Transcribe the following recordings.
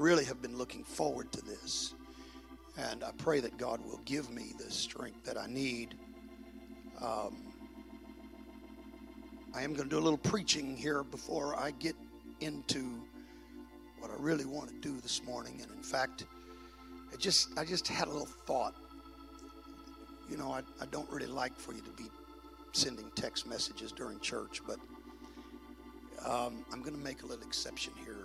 really have been looking forward to this. And I pray that God will give me the strength that I need. Um, I am going to do a little preaching here before I get into what I really want to do this morning. And in fact, it just I just had a little thought. You know, I, I don't really like for you to be sending text messages during church, but um, I'm going to make a little exception here.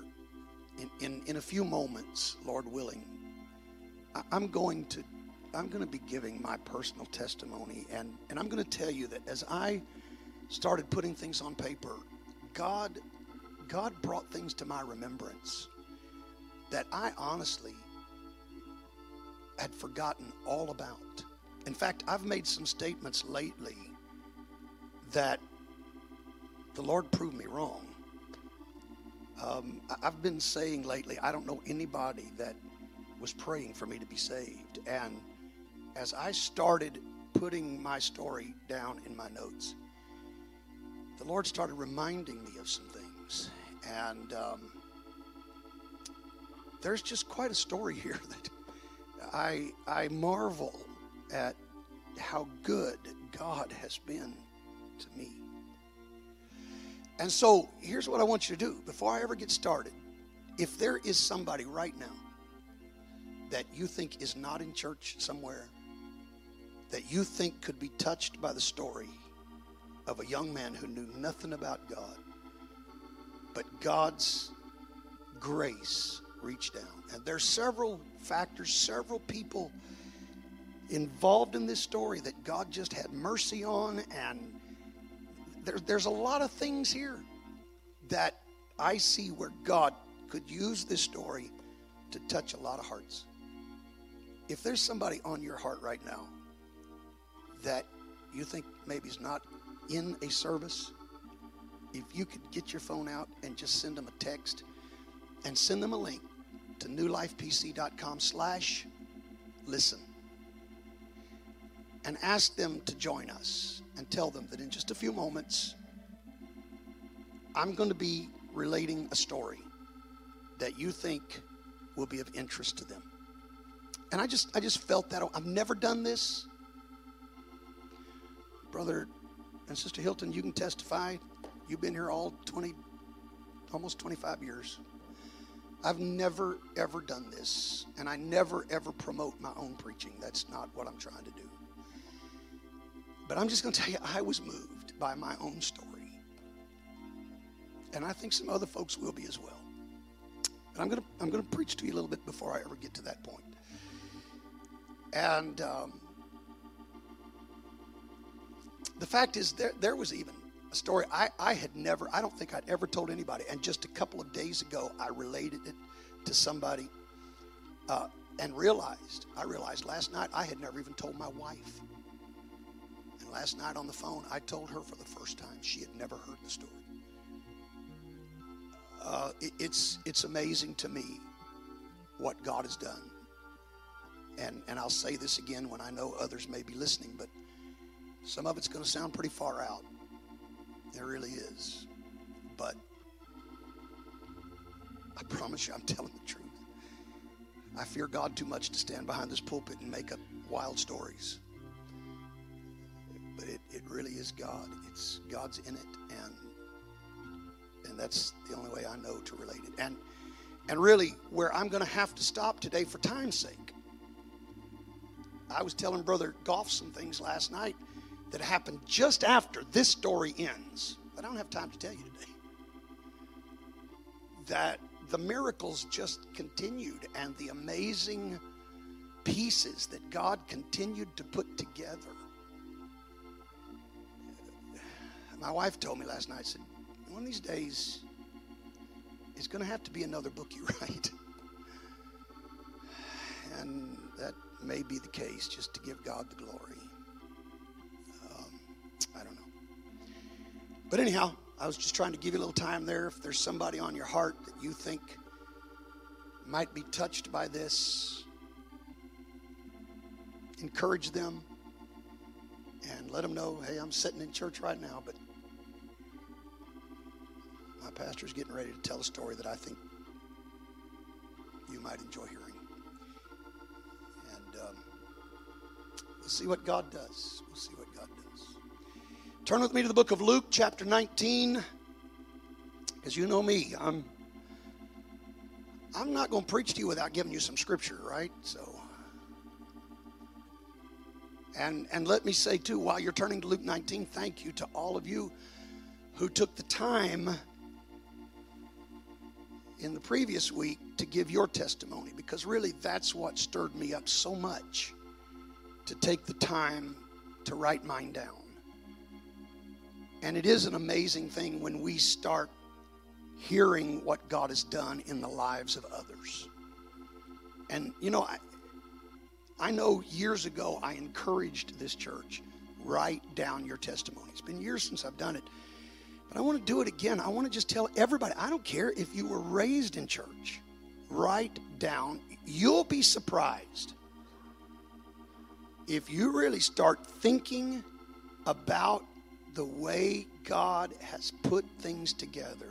In, in, in a few moments, Lord willing, I, I'm going to I'm going to be giving my personal testimony, and, and I'm going to tell you that as I started putting things on paper, God God brought things to my remembrance that I honestly had forgotten all about. In fact, I've made some statements lately that the Lord proved me wrong. Um, I've been saying lately, I don't know anybody that was praying for me to be saved. And as I started putting my story down in my notes, the Lord started reminding me of some things. And um, there's just quite a story here that I, I marvel at how good God has been to me. And so here's what I want you to do before I ever get started. If there is somebody right now that you think is not in church somewhere, that you think could be touched by the story of a young man who knew nothing about God, but God's grace reached down. And there's several factors, several people involved in this story that God just had mercy on and there, there's a lot of things here that I see where God could use this story to touch a lot of hearts. If there's somebody on your heart right now that you think maybe is not in a service, if you could get your phone out and just send them a text and send them a link to newlifepc.com slash listen and ask them to join us and tell them that in just a few moments, I'm going to be relating a story that you think will be of interest to them. And I just I just felt that I've never done this. Brother and Sister Hilton, you can testify. You've been here all 20 almost 25 years. I've never ever done this, and I never ever promote my own preaching. That's not what I'm trying to do. But I'm just going to tell you, I was moved by my own story. And I think some other folks will be as well. And I'm going to, I'm going to preach to you a little bit before I ever get to that point. And um, the fact is, there, there was even a story I, I had never, I don't think I'd ever told anybody. And just a couple of days ago, I related it to somebody uh, and realized, I realized last night I had never even told my wife last night on the phone, I told her for the first time she had never heard the story. Uh, it, it's it's amazing to me what God has done. And and I'll say this again when I know others may be listening, but some of it's going to sound pretty far out. It really is. But I promise you, I'm telling the truth. I fear God too much to stand behind this pulpit and make up wild stories but it, it really is God. It's God's in it, and and that's the only way I know to relate it. And and really, where I'm going to have to stop today for time's sake. I was telling Brother Goff some things last night that happened just after this story ends. But I don't have time to tell you today. That the miracles just continued and the amazing pieces that God continued to put together My wife told me last night, said, one of these days, it's going to have to be another book you write. And that may be the case, just to give God the glory. Um, I don't know. But anyhow, I was just trying to give you a little time there. If there's somebody on your heart that you think might be touched by this, encourage them and let them know hey, I'm sitting in church right now, but my pastor's getting ready to tell a story that I think you might enjoy hearing. And um, we'll see what God does. We'll see what God does. Turn with me to the book of Luke, chapter 19. Because you know me, I'm I'm not going to preach to you without giving you some scripture, right? So and and let me say too, while you're turning to Luke 19, thank you to all of you who took the time in the previous week to give your testimony because really that's what stirred me up so much to take the time to write mine down. And it is an amazing thing when we start hearing what God has done in the lives of others. And you know, I, I know years ago I encouraged this church write down your testimony. It's been years since I've done it. But I want to do it again. I want to just tell everybody I don't care if you were raised in church, write down. You'll be surprised if you really start thinking about the way God has put things together.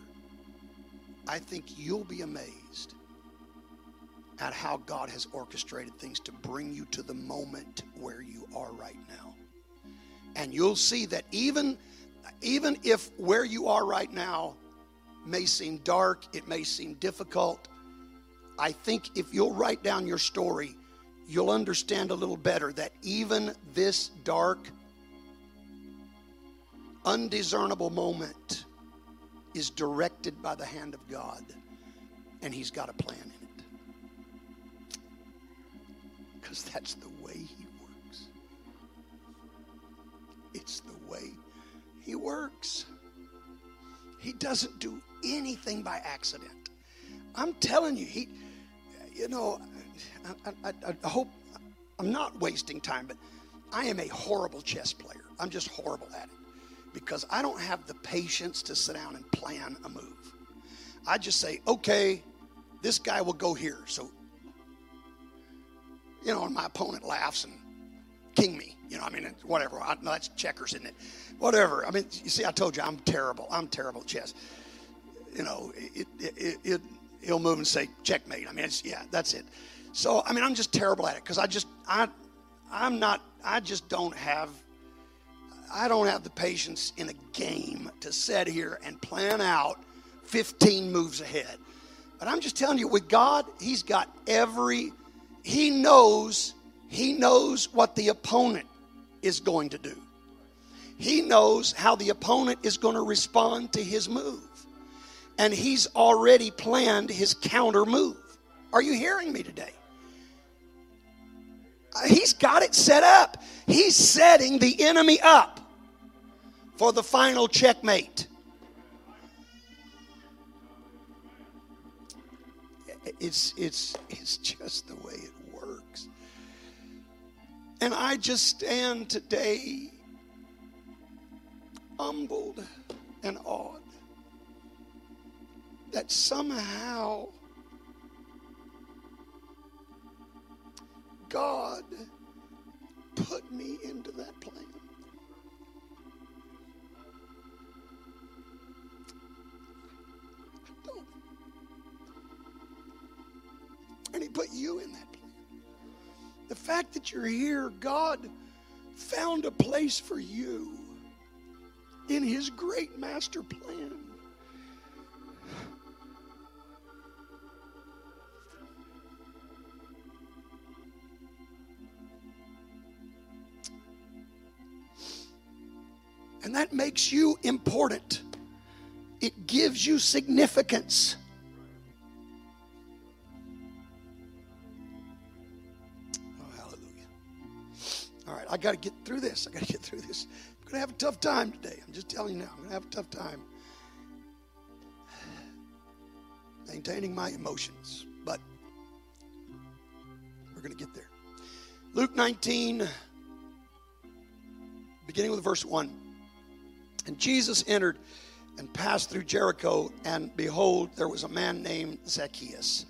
I think you'll be amazed at how God has orchestrated things to bring you to the moment where you are right now. And you'll see that even even if where you are right now may seem dark, it may seem difficult, I think if you'll write down your story, you'll understand a little better that even this dark, undiscernible moment is directed by the hand of God, and He's got a plan in it. Because that's the way He works. It's the way he works. He doesn't do anything by accident. I'm telling you, he, you know, I, I, I hope I'm not wasting time, but I am a horrible chess player. I'm just horrible at it because I don't have the patience to sit down and plan a move. I just say, okay, this guy will go here. So, you know, and my opponent laughs and king me. You know, I mean, whatever. I, no, that's checkers, isn't it? Whatever. I mean, you see, I told you I'm terrible. I'm terrible at chess. You know, it, it, it, he'll move and say checkmate. I mean, yeah, that's it. So, I mean, I'm just terrible at it because I just, I, I'm not, I just don't have, I don't have the patience in a game to sit here and plan out 15 moves ahead. But I'm just telling you, with God, He's got every, He knows, He knows what the opponent is going to do. He knows how the opponent is going to respond to his move. And he's already planned his counter move. Are you hearing me today? Uh, he's got it set up. He's setting the enemy up for the final checkmate. It's, it's, it's just the way it works. And I just stand today humbled and awed that somehow God put me into that plan. And He put you in that. The fact that you're here, God found a place for you in his great master plan. And that makes you important. It gives you significance. All right, I got to get through this. I got to get through this I'm going to have a tough time today. I'm just telling you now. I'm going to have a tough time maintaining my emotions, but we're going to get there. Luke 19, beginning with verse 1. And Jesus entered and passed through Jericho, and behold, there was a man named Zacchaeus,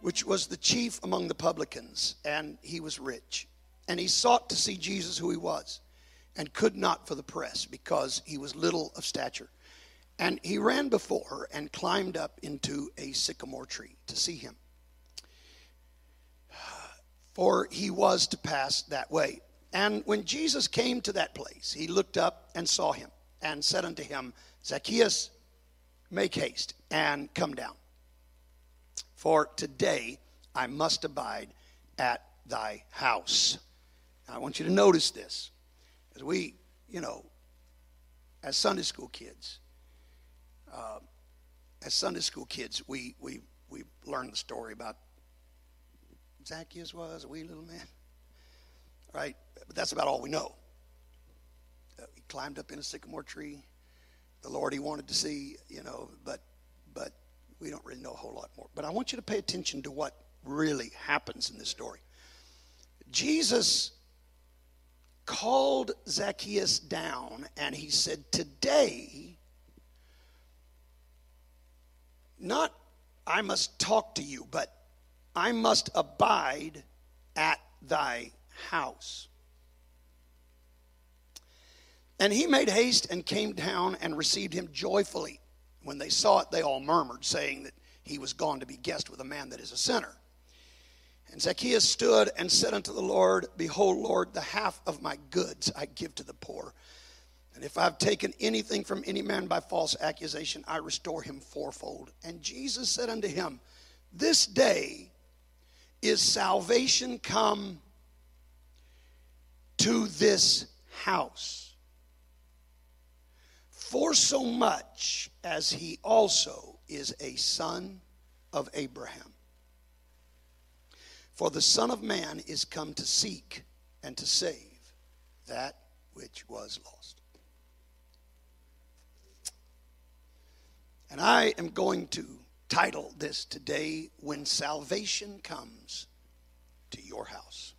which was the chief among the publicans, and he was rich. And he sought to see Jesus, who he was and could not for the press because he was little of stature. And he ran before her and climbed up into a sycamore tree to see him. for he was to pass that way. And when Jesus came to that place, he looked up and saw him and said unto him, Zacchaeus, make haste and come down. For today I must abide at thy house. Now, I want you to notice this. As we, you know, as Sunday school kids, uh, as Sunday school kids, we, we, we learned the story about Zacchaeus was, a wee little man. Right? But that's about all we know. Uh, he climbed up in a sycamore tree. The Lord he wanted to see, you know, but but we don't really know a whole lot more. But I want you to pay attention to what really happens in this story. Jesus called Zacchaeus down and he said, Today, not I must talk to you, but I must abide at thy house. And he made haste and came down and received him joyfully. When they saw it, they all murmured, saying that he was gone to be guest with a man that is a sinner. And Zacchaeus stood and said unto the Lord, Behold, Lord, the half of my goods I give to the poor. And if I've taken anything from any man by false accusation, I restore him fourfold. And Jesus said unto him, This day is salvation come to this house. For so much as he also is a son of Abraham. For the Son of Man is come to seek and to save that which was lost. And I am going to title this today When Salvation Comes to Your House.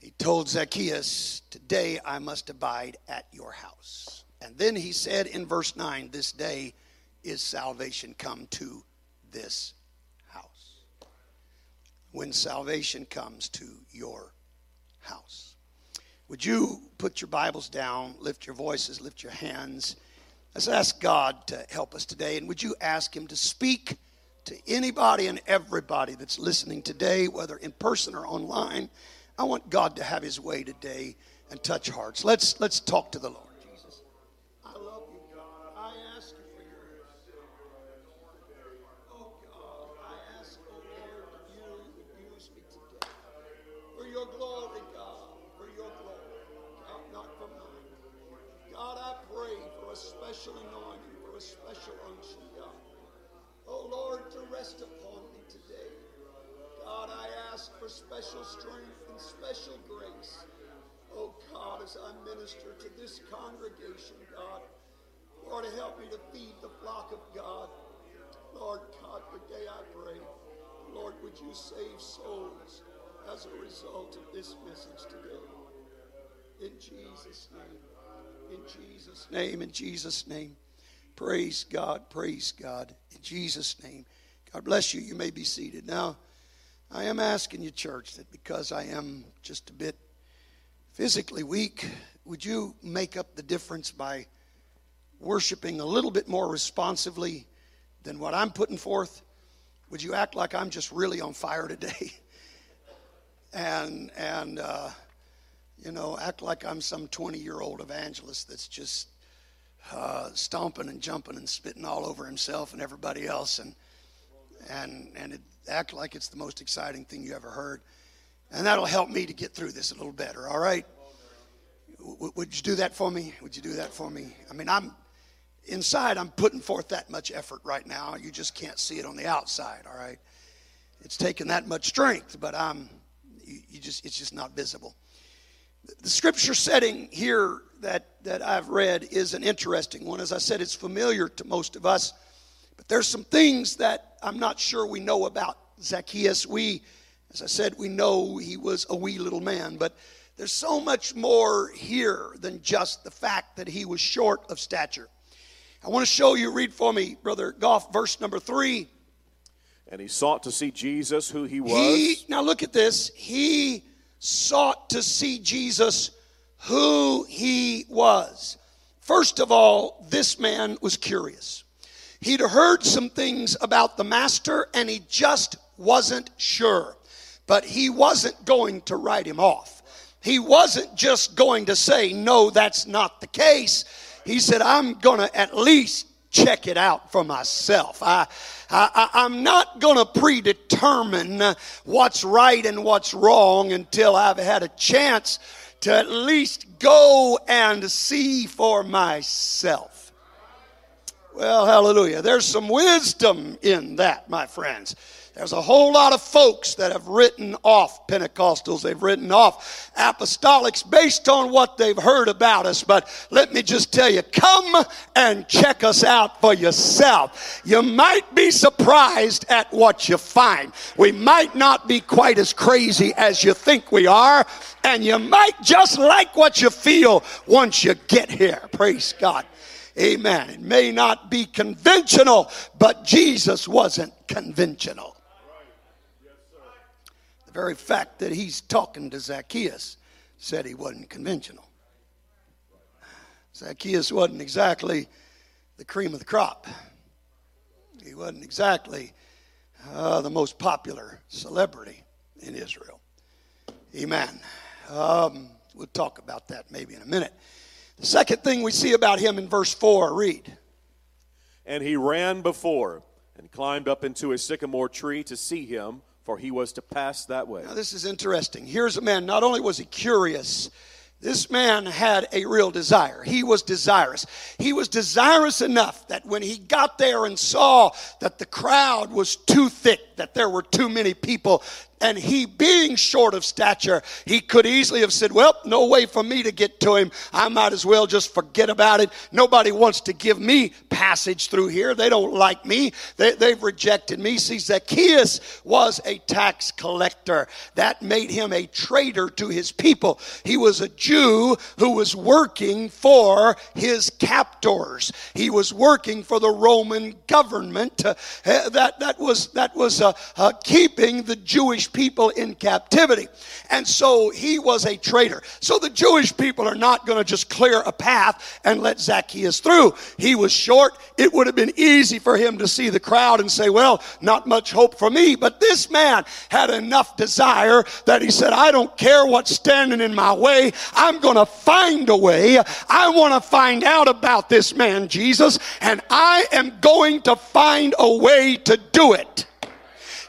He told Zacchaeus, Today I must abide at your house. And then he said in verse 9, This day is salvation come to this house. When salvation comes to your house. Would you put your Bibles down, lift your voices, lift your hands? Let's ask God to help us today. And would you ask Him to speak to anybody and everybody that's listening today, whether in person or online? I want God to have His way today and touch hearts. Let's, let's talk to the Lord. God. Oh, Lord, to rest upon me today. God, I ask for special strength and special grace. Oh, God, as I minister to this congregation, God, Lord, help me to feed the flock of God. Lord God, today I pray, Lord, would you save souls as a result of this message today? In Jesus' name. In Jesus' name. In Jesus' name. Praise God. Praise God. In Jesus' name. God bless you. You may be seated. Now, I am asking you, church, that because I am just a bit physically weak, would you make up the difference by worshiping a little bit more responsively than what I'm putting forth? Would you act like I'm just really on fire today? and and uh, you know, act like I'm some 20 year old evangelist that's just uh, stomping and jumping and spitting all over himself and everybody else, and and and it, act like it's the most exciting thing you ever heard, and that'll help me to get through this a little better. All right? W- would you do that for me? Would you do that for me? I mean, I'm inside. I'm putting forth that much effort right now. You just can't see it on the outside. All right? It's taken that much strength, but I'm you, you just it's just not visible. The scripture setting here that, that I've read is an interesting one. As I said, it's familiar to most of us, but there's some things that I'm not sure we know about Zacchaeus. We, as I said, we know he was a wee little man, but there's so much more here than just the fact that he was short of stature. I want to show you, read for me, Brother Goff, verse number three. And he sought to see Jesus, who he was. He, now look at this. He sought to see Jesus, who he was. First of all, this man was curious. He'd heard some things about the master and he just wasn't sure. But he wasn't going to write him off. He wasn't just going to say, no, that's not the case. He said, I'm going to at least check it out for myself. I, I, I'm not going to predetermine what's right and what's wrong until I've had a chance to at least go and see for myself. Well, hallelujah. There's some wisdom in that, my friends. There's a whole lot of folks that have written off Pentecostals. They've written off apostolics based on what they've heard about us. But let me just tell you, come and check us out for yourself. You might be surprised at what you find. We might not be quite as crazy as you think we are. And you might just like what you feel once you get here. Praise God. Amen. It may not be conventional, but Jesus wasn't conventional very fact that he's talking to Zacchaeus said he wasn't conventional. Zacchaeus wasn't exactly the cream of the crop. He wasn't exactly uh, the most popular celebrity in Israel. Amen. Um, we'll talk about that maybe in a minute. The second thing we see about him in verse 4, read. And he ran before and climbed up into a sycamore tree to see him for he was to pass that way. Now, this is interesting. Here's a man, not only was he curious, this man had a real desire. He was desirous. He was desirous enough that when he got there and saw that the crowd was too thick, that there were too many people, and he, being short of stature, he could easily have said, Well, no way for me to get to him. I might as well just forget about it. Nobody wants to give me passage through here. They don't like me, they, they've rejected me. See, Zacchaeus was a tax collector. That made him a traitor to his people. He was a Jew who was working for his captors, he was working for the Roman government. Uh, that, that was, that was uh, uh, keeping the Jewish people in captivity. And so he was a traitor. So the Jewish people are not going to just clear a path and let Zacchaeus through. He was short. It would have been easy for him to see the crowd and say, well, not much hope for me. But this man had enough desire that he said, I don't care what's standing in my way. I'm going to find a way. I want to find out about this man, Jesus, and I am going to find a way to do it.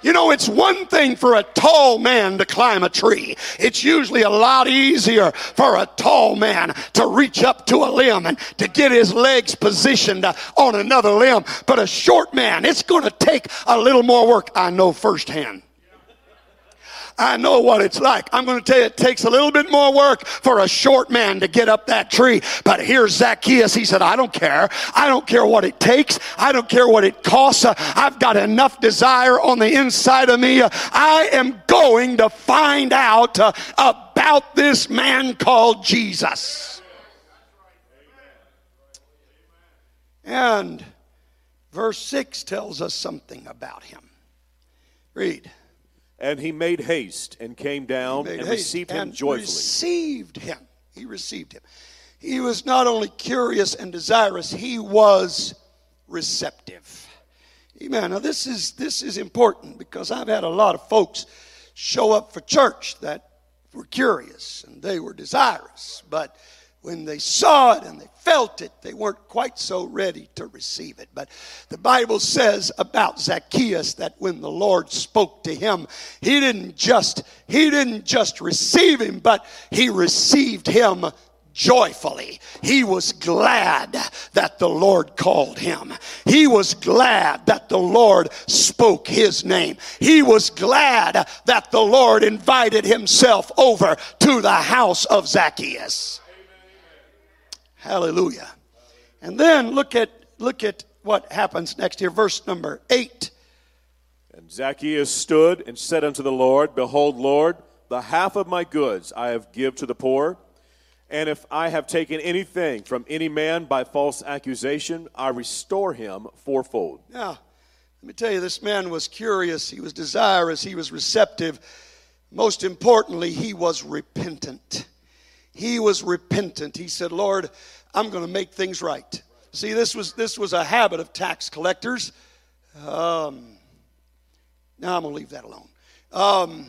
You know, it's one thing for a tall man to climb a tree. It's usually a lot easier for a tall man to reach up to a limb and to get his legs positioned on another limb. But a short man, it's going to take a little more work. I know firsthand. I know what it's like. I'm going to tell you, it takes a little bit more work for a short man to get up that tree. But here's Zacchaeus. He said, I don't care. I don't care what it takes. I don't care what it costs. I've got enough desire on the inside of me. I am going to find out uh, about this man called Jesus. And verse 6 tells us something about him. Read. And he made haste and came down and received him and joyfully. Received him. He received him. He was not only curious and desirous, he was receptive. Amen. Now this is this is important because I've had a lot of folks show up for church that were curious and they were desirous, but when they saw it and they felt it, they weren't quite so ready to receive it. But the Bible says about Zacchaeus that when the Lord spoke to him, he didn't just he didn't just receive him, but he received him joyfully. He was glad that the Lord called him. He was glad that the Lord spoke his name. He was glad that the Lord invited himself over to the house of Zacchaeus. Hallelujah. And then look at look at what happens next here, verse number eight. And Zacchaeus stood and said unto the Lord, Behold, Lord, the half of my goods I have give to the poor. And if I have taken anything from any man by false accusation, I restore him fourfold. Now, let me tell you, this man was curious, he was desirous, he was receptive. Most importantly, he was repentant. He was repentant. He said, Lord, I'm going to make things right. See, this was this was a habit of tax collectors. Um, now I'm gonna leave that alone. Um,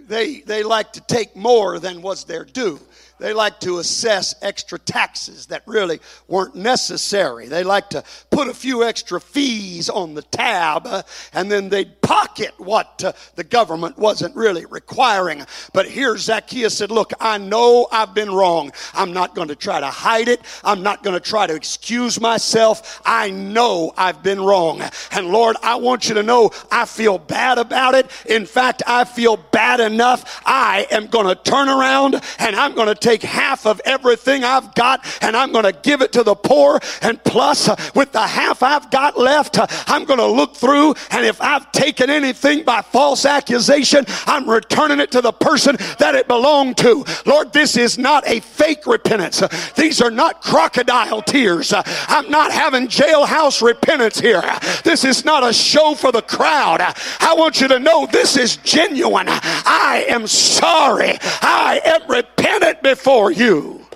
they they like to take more than was their due. They like to assess extra taxes that really weren't necessary. They like to put a few extra fees on the tab uh, and then they'd pocket what uh, the government wasn't really requiring. But here Zacchaeus said, Look, I know I've been wrong. I'm not going to try to hide it. I'm not going to try to excuse myself. I know I've been wrong. And Lord, I want you to know I feel bad about it. In fact, I feel bad enough. I am going to turn around and I'm going to take half of everything I've got and I'm going to give it to the poor. And plus, uh, with the half I've got left, uh, I'm going to look through. And if I've taken anything by false accusation, I'm returning it to the person that it belonged to. Lord, this is not a fake repentance. These are not crocodile tears. I'm not having jailhouse repentance here. This is not a show for the crowd. I want you to know this is genuine. I am sorry. I am repentant before you.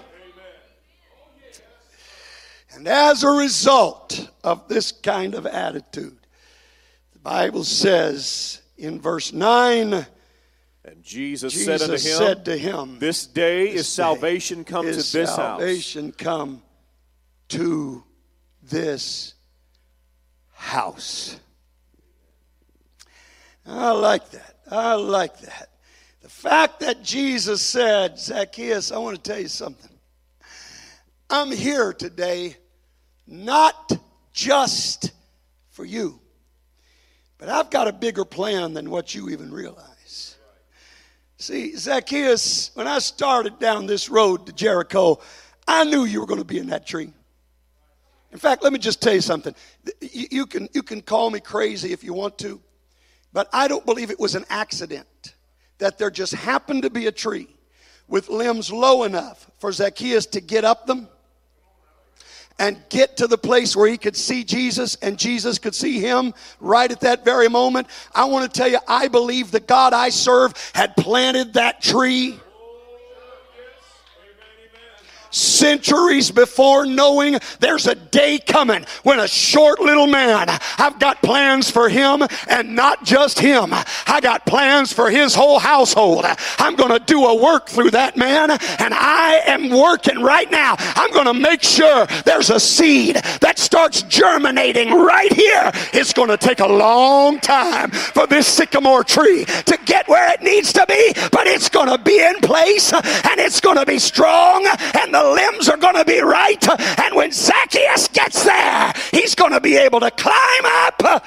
And as a result of this kind of attitude, the Bible says in verse 9, And Jesus, Jesus said unto him, said to him, This day is This salvation come to is this house. salvation come to this house. I like that. I like that. The fact that Jesus said, Zacchaeus, I want to tell you something. I'm here today not just for you, but I've got a bigger plan than what you even realize. See, Zacchaeus, when I started down this road to Jericho, I knew you were going to be in that tree. In fact, let me just tell you something. You, you can, you can call me crazy if you want to, but I don't believe it was an accident that there just happened to be a tree with limbs low enough for Zacchaeus to get up them and get to the place where he could see Jesus and Jesus could see him right at that very moment. I want to tell you, I believe the God I serve had planted that tree centuries before knowing there's a day coming when a short little man, I've got plans for him and not just him. I got plans for his whole household. I'm going to do a work through that man and I am working right now. I'm going to make sure there's a seed that starts germinating right here. It's going to take a long time for this sycamore tree to get where it needs to be, but it's going to be in place and it's going to be strong and the limbs are going to be right. And when Zacchaeus gets there, he's going to be able to climb up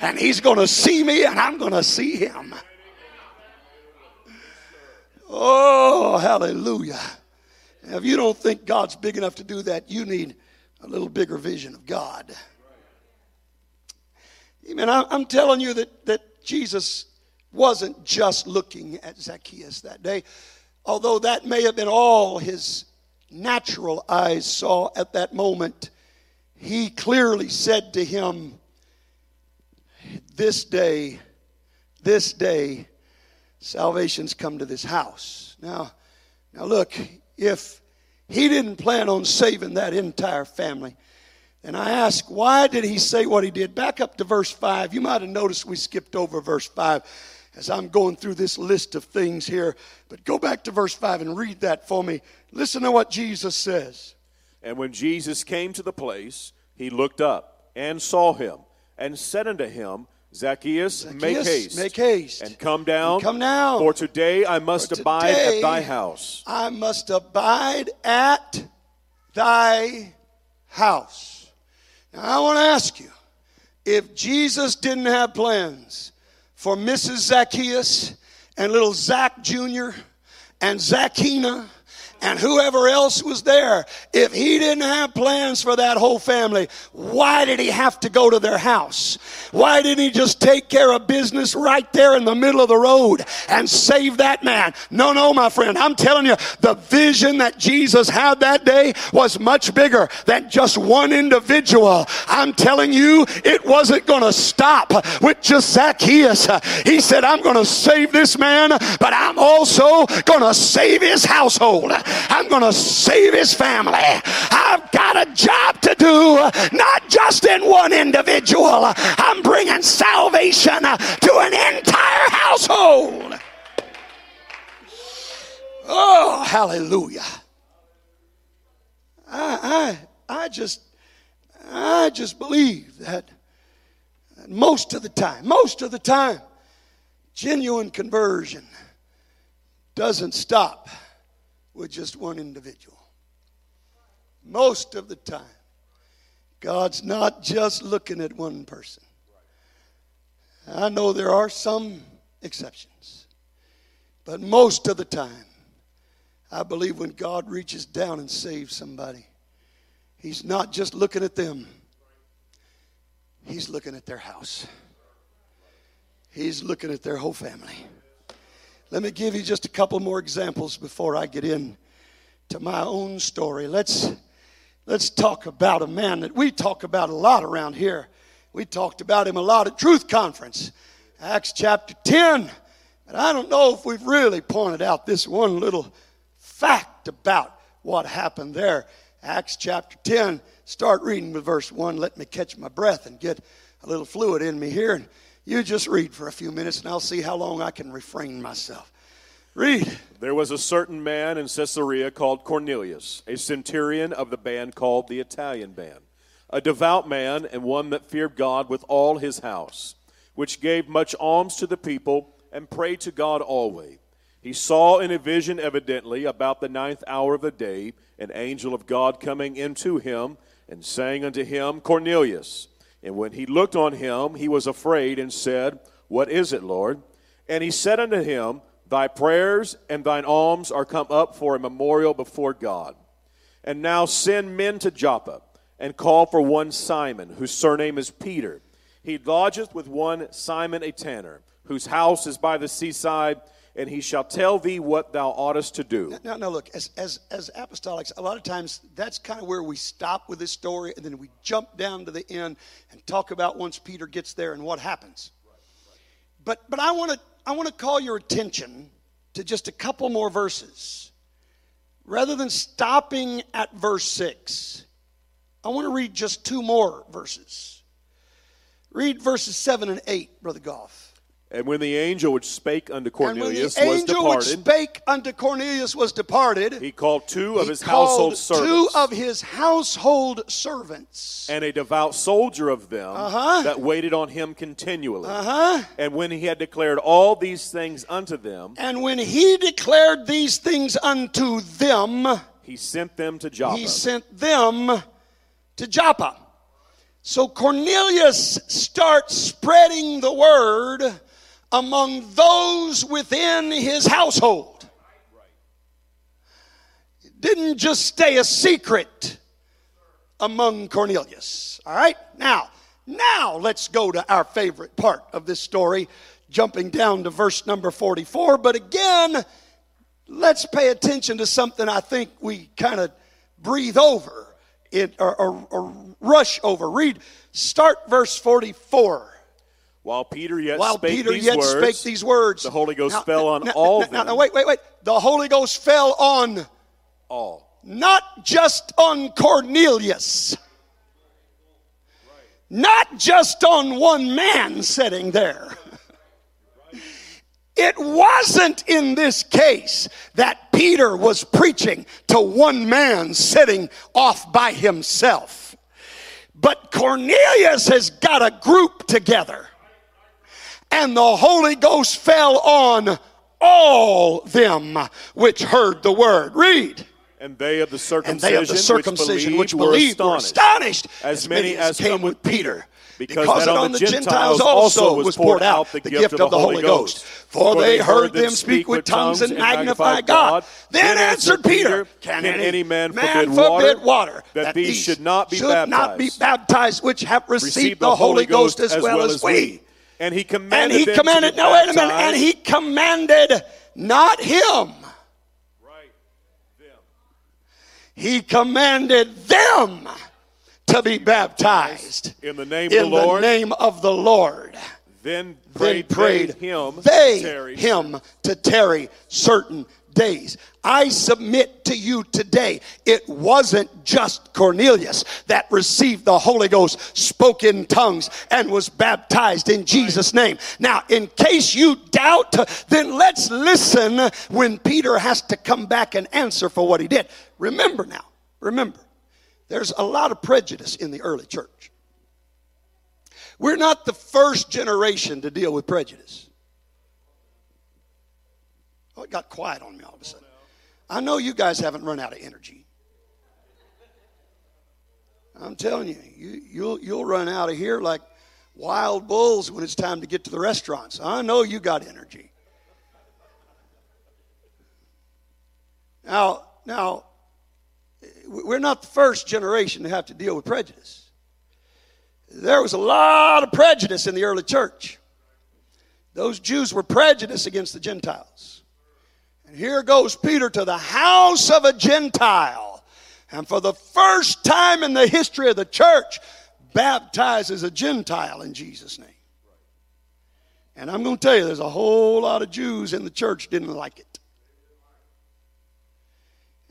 and he's going to see me and I'm going to see him. Oh, hallelujah. If you don't think God's big enough to do that, you need a little bigger vision of God. Amen. I'm telling you that, that Jesus wasn't just looking at Zacchaeus that day, although that may have been all his natural eyes saw at that moment. He clearly said to him, This day, this day, salvation's come to this house. Now, now look, if he didn't plan on saving that entire family, then I ask, why did he say what he did? Back up to verse 5. You might have noticed we skipped over verse 5 as I'm going through this list of things here. But go back to verse 5 and read that for me. Listen to what Jesus says. And when Jesus came to the place, he looked up and saw him and said unto him, Zacchaeus, make haste. make haste. And come down. And come down. For today I must For abide at thy house. I must abide at thy house. Now, I want to ask you if Jesus didn't have plans for Mrs. Zacchaeus and little Zach Jr. and Zachina and whoever else was there, if he didn't have plans for that whole family, why did he have to go to their house? Why didn't he just take care of business right there in the middle of the road and save that man? No, no, my friend, I'm telling you, the vision that Jesus had that day was much bigger than just one individual. I'm telling you, it wasn't going to stop with just Zacchaeus. He said, I'm going to save this man, but I'm also going to save his household. I'm going to save his family. I've got a job to do, not just in one individual. I'm bringing salvation to an entire household. Oh, hallelujah. I, I, I just, I just believe that most of the time, most of the time, genuine conversion doesn't stop with just one individual. Most of the time, God's not just looking at one person. I know there are some exceptions, but most of the time, I believe when God reaches down and saves somebody, He's not just looking at them, He's looking at their house, He's looking at their whole family. Let me give you just a couple more examples before I get in to my own story. Let's let's talk about a man that we talk about a lot around here. We talked about him a lot at Truth Conference, Acts chapter 10. But I don't know if we've really pointed out this one little fact about what happened there. Acts chapter 10, start reading with verse 1. Let me catch my breath and get a little fluid in me here. And you just read for a few minutes and I'll see how long I can refrain myself. Read. There was a certain man in Caesarea called Cornelius, a centurion of the band called the Italian band, a devout man and one that feared God with all his house, which gave much alms to the people and prayed to God always. He saw in a vision, evidently, about the ninth hour of the day, an angel of God coming into him and saying unto him, Cornelius. And when he looked on him, he was afraid and said, What is it, Lord? And he said unto him, Thy prayers and thine alms are come up for a memorial before God. And now send men to Joppa and call for one Simon, whose surname is Peter. He lodgeth with one Simon a tanner, whose house is by the seaside and he shall tell thee what thou oughtest to do. Now, now look, as, as, as apostolics, a lot of times that's kind of where we stop with this story and then we jump down to the end and talk about once Peter gets there and what happens. But, but I want to I want to call your attention to just a couple more verses. Rather than stopping at verse 6, I want to read just two more verses. Read verses 7 and 8, Brother Goff. And when the angel which spake unto Cornelius and was when the angel departed, which spake unto Cornelius was departed, he called two of his household servants two of his household servants. and a devout soldier of them Uh-huh. that waited on him continually. Uh-huh. And when he had declared all these things unto them, And when he declared these things unto them, he sent them to Joppa. he sent them to Joppa. So Cornelius starts spreading the word among those within his household. It didn't just stay a secret among Cornelius. All right? Now, now let's go to our favorite part of this story, jumping down to verse number 44. But again, let's pay attention to something I think we kind of breathe over it, or, or, or rush over. Read, start verse 44. While Peter yet While spake Peter these yet words, spake these words, the Holy Ghost Now- fell on now- all now- them. Now, wait, wait, wait. The Holy Ghost fell on all. not just on Cornelius, not just on one man sitting there. It wasn't in this case that Peter was preaching to one man sitting off by himself. But Cornelius has got a group together. And the Holy Ghost fell on all them which heard the word. Read. And they of the circumcision, they of the circumcision which believed, believed were astonished, as many as came with Peter. because Because on on the Gentiles also was poured out the gift of the Holy Ghost. For they heard them speak with tongues and magnify God. Then answered Peter, Can any man forbid water that these should not be should not be baptized? baptized which have received the Holy Ghost as well as we? And he commanded. And he them commanded, now wait a minute, and he commanded not him. Right. Them. He commanded them to be baptized In the name in of the Lord, In the name of the Lord. then Then prayed, prayed they him they tarry. him to tarry certain days. I submit to you today, it wasn't just Cornelius that received the Holy Ghost, spoke in tongues, and was baptized in Jesus' name. Now, in case you doubt, then let's listen when Peter has to come back and answer for what he did. Remember now, remember, there's a lot of prejudice in the early church. We're not the first generation to deal with prejudice. Oh, it got quiet on me all of a sudden. I know you guys haven't run out of energy. I'm telling you, you you'll, you'll run out of here like wild bulls when it's time to get to the restaurants. I know you got energy. Now, now, we're not the first generation to have to deal with prejudice. There was a lot of prejudice in the early church. Those Jews were prejudiced against the Gentiles. Here goes Peter to the house of a Gentile. And for the first time in the history of the church, baptizes a Gentile in Jesus' name. And I'm going to tell you, there's a whole lot of Jews in the church didn't like it.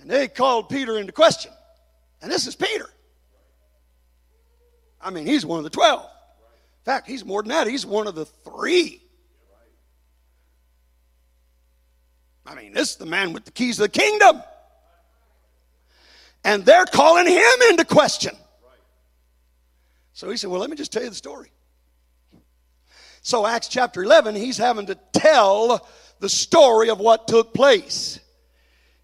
And they called Peter into question. And this is Peter. I mean, he's one of the 12. In fact, he's more than that. He's one of the three. I mean, this is the man with the keys of the kingdom. And they're calling him into question. So he said, Well, let me just tell you the story. So, Acts chapter 11, he's having to tell the story of what took place.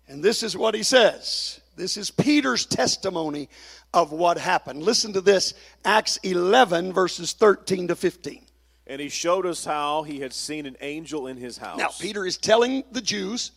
And this is what he says. This is Peter's testimony of what happened. Listen to this Acts 11, verses 13 to 15. And he showed us how he had seen an angel in his house. Now, Peter is telling the Jews,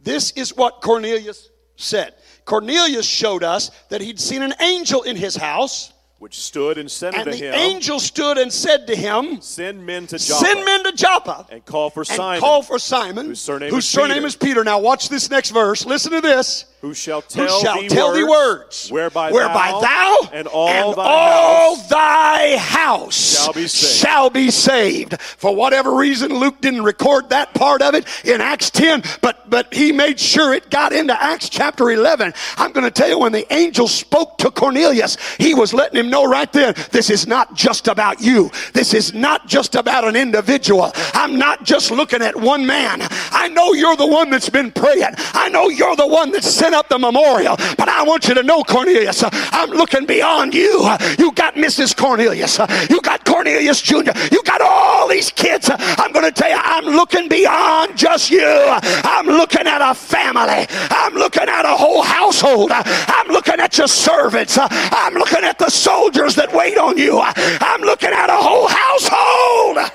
this is what Cornelius said. Cornelius showed us that he'd seen an angel in his house which stood and said and unto the him, angel stood and said to him, Send men to Joppa Send men to Joppa and call for and Simon, call for Simon, whose surname whose is surname Peter. is Peter. Now, watch this next verse. Listen to this. Who shall Who tell, shall thee, tell words, thee words whereby, whereby thou, and all and thy all house thy house shall be saved. shall be saved. For whatever reason, Luke didn't record that part of it in Acts 10, but but he made sure it got into Acts chapter 11. I'm going to tell you when the angel spoke to Cornelius, he was letting him know right then, this is not just about you. This is not just about an individual. I'm not just looking at one man. I know you're the one that's been praying. I know you're the one that sent up the memorial. But I want you to know, Cornelius, I'm looking beyond you. You got Mrs. Cornelius. You got Cornelius Jr. You got all these kids. I'm going to tell you, I'm looking beyond just you. I'm looking at a family. I'm looking at a whole household. I'm looking at your servants. I'm looking at the soldiers that wait on you. I'm looking at a whole household.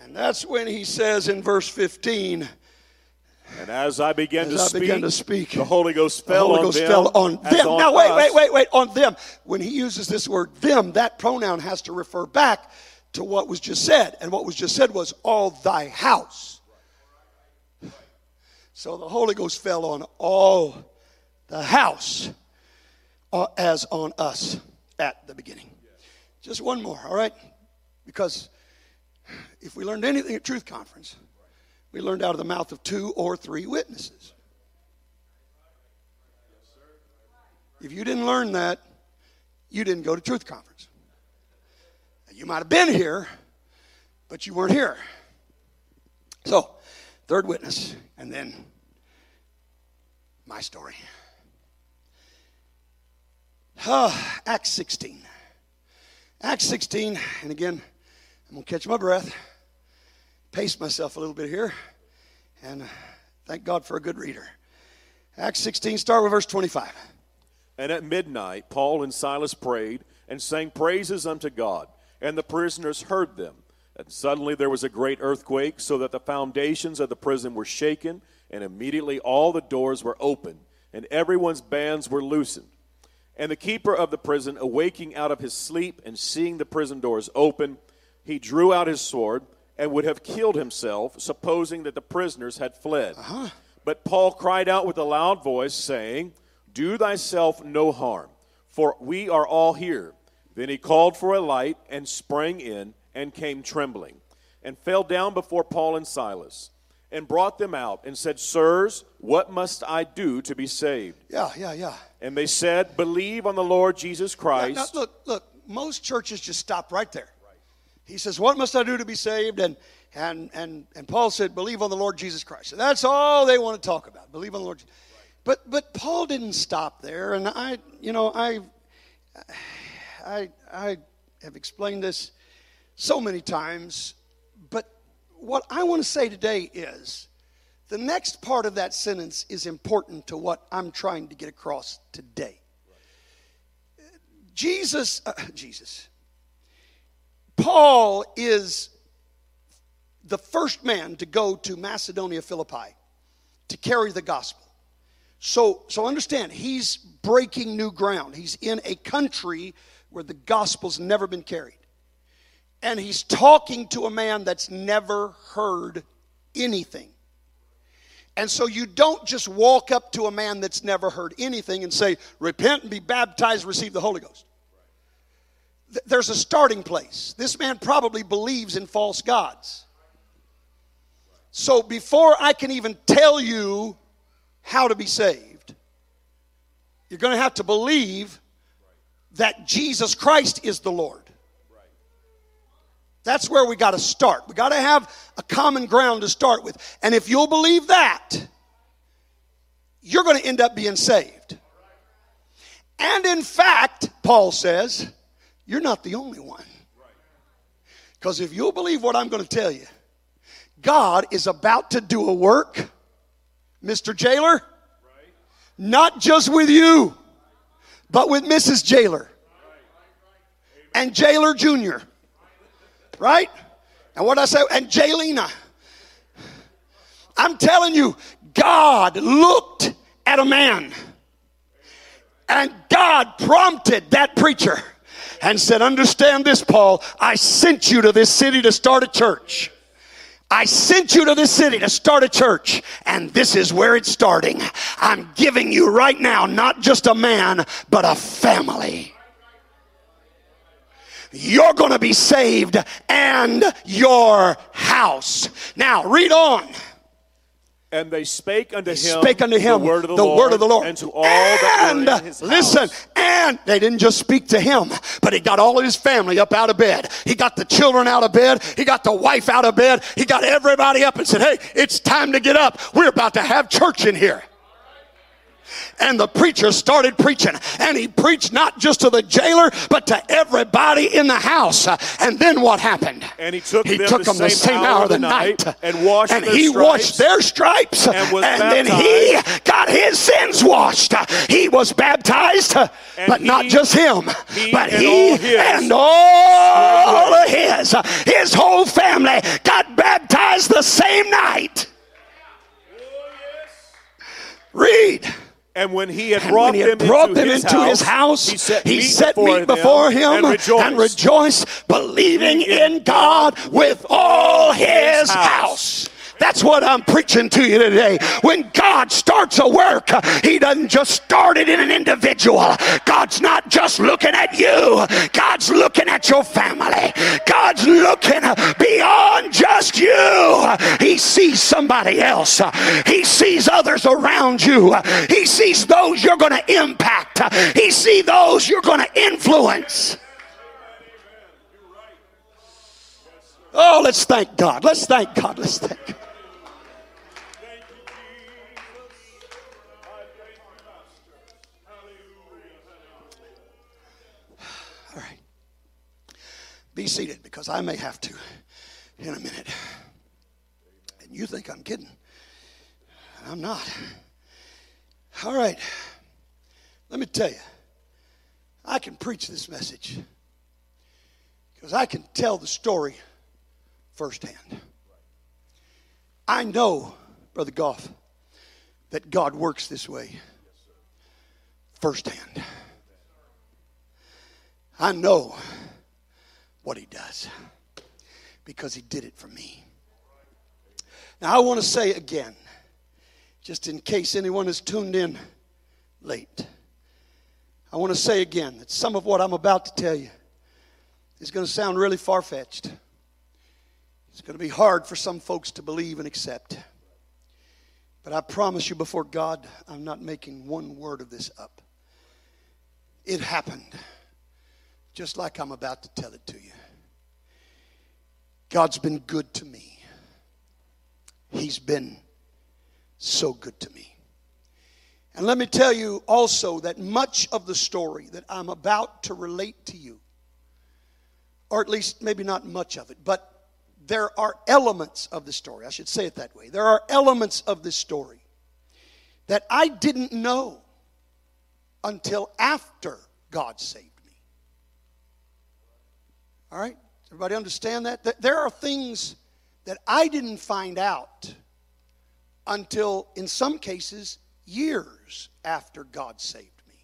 And that's when he says in verse 15, And as I began, As to, I speak, began to speak, the Holy Ghost fell Holy on them. fell on them. on Now, wait, us. wait, wait, wait. On them. When he uses this word them, that pronoun has to refer back to what was just said. And what was just said was all thy house. So the Holy Ghost fell on all the house uh, as on us at the beginning. Just one more, all right? Because if we learned anything at Truth Conference, we learned out of the mouth of two or three witnesses. If you didn't learn that, you didn't go to Truth Conference. You might have been here, but you weren't here. So, third witness, and then my story. Ah, Acts 16. Acts 16, and again, I'm going to catch my breath, pace myself a little bit here, and thank God for a good reader. Acts 16, start with verse 25. And at midnight, Paul and Silas prayed and sang praises unto God, and the prisoners heard them. And suddenly there was a great earthquake, so that the foundations of the prison were shaken, and immediately all the doors were opened, and everyone's bands were loosened. And the keeper of the prison, awaking out of his sleep and seeing the prison doors open, he drew out his sword and would have killed himself, supposing that the prisoners had fled. Uh-huh. But Paul cried out with a loud voice, saying, Do thyself no harm, for we are all here. Then he called for a light and sprang in and came trembling. and fell down before Paul and Silas, and brought them out, and said, Sirs, what must I do to be saved? Yeah, yeah, yeah. And they said, Believe on the Lord Jesus Christ. Now, look, look, most churches just stop right there. He says, What must I do to be saved? And and and and Paul said, Believe on the Lord Jesus Christ. And that's all they want to talk about. Believe on the Lord. But but Paul didn't stop there. And I, you know, I I I have explained this so many times, but what I want to say today is the next part of that sentence is important to what I'm trying to get across today. Jesus, uh, Jesus, Paul is the first man to go to Macedonia, Philippi, to carry the gospel. So, so understand, he's breaking new ground. He's in a country where the gospel's never been carried. And he's talking to a man that's never heard anything. And so you don't just walk up to a man that's never heard anything and say, Repent and be baptized, receive the Holy Ghost. There's a starting place. This man probably believes in false gods. So before I can even tell you how to be saved, you're going to have to believe that Jesus Christ is the Lord. That's where we got to start. We got to have a common ground to start with. And if you'll believe that, you're going to end up being saved. And in fact, Paul says, you're not the only one. Because if you'll believe what I'm going to tell you, God is about to do a work, Mr. Jailer, not just with you, but with Mrs. Jailer and Jailer Jr. Right? And what I say, and Jailina. I'm telling you, God looked at a man and God prompted that preacher and said, Understand this, Paul. I sent you to this city to start a church. I sent you to this city to start a church, and this is where it's starting. I'm giving you right now not just a man, but a family. You're going to be saved and your house. Now, read on. And they spake unto him, spake unto him the, word of the, the Lord, word of the Lord, and to all that and were in his listen, house. and they didn't just speak to him, but he got all of his family up out of bed. He got the children out of bed. He got the wife out of bed. He got everybody up and said, "Hey, it's time to get up. We're about to have church in here." And the preacher started preaching. And he preached not just to the jailer, but to everybody in the house. And then what happened? And he took he them took the them the same same hour of the night night, and washed and he stripes washed their stripes, and was then he got his sins washed. He was baptized, but not just him, he but and he and all of his, his whole family got baptized the same night. Oh, Read. And when he had brought he had them, brought into, them his into house, his house, he set, he meat, set before, meat before him and rejoiced. and rejoiced, believing in God with all his house. That's what I'm preaching to you today. When God starts a work, He doesn't just start it in an individual. God's not just looking at you, God's looking at your family. God's looking beyond just you. He sees somebody else, He sees others around you, He sees those you're going to impact, He sees those you're going to influence. Oh, let's thank God. Let's thank God. Let's thank God. Be seated because I may have to in a minute. And you think I'm kidding. I'm not. All right. Let me tell you, I can preach this message because I can tell the story firsthand. I know, Brother Goff, that God works this way firsthand. I know what He does because He did it for me. Now, I want to say again, just in case anyone has tuned in late, I want to say again that some of what I'm about to tell you is going to sound really far fetched. It's going to be hard for some folks to believe and accept. But I promise you before God, I'm not making one word of this up. It happened just like I'm about to tell it to you. God's been good to me. He's been so good to me. And let me tell you also that much of the story that I'm about to relate to you, or at least maybe not much of it, but there are elements of the story. I should say it that way. There are elements of this story that I didn't know until after God saved. All right? Everybody understand that? There are things that I didn't find out until, in some cases, years after God saved me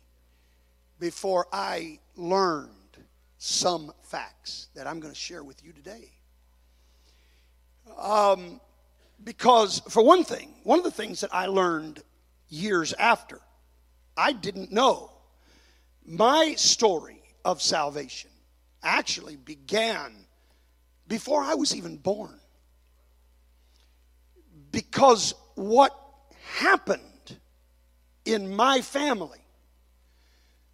before I learned some facts that I'm going to share with you today. Um, because, for one thing, one of the things that I learned years after, I didn't know. My story of salvation actually began before I was even born. Because what happened in my family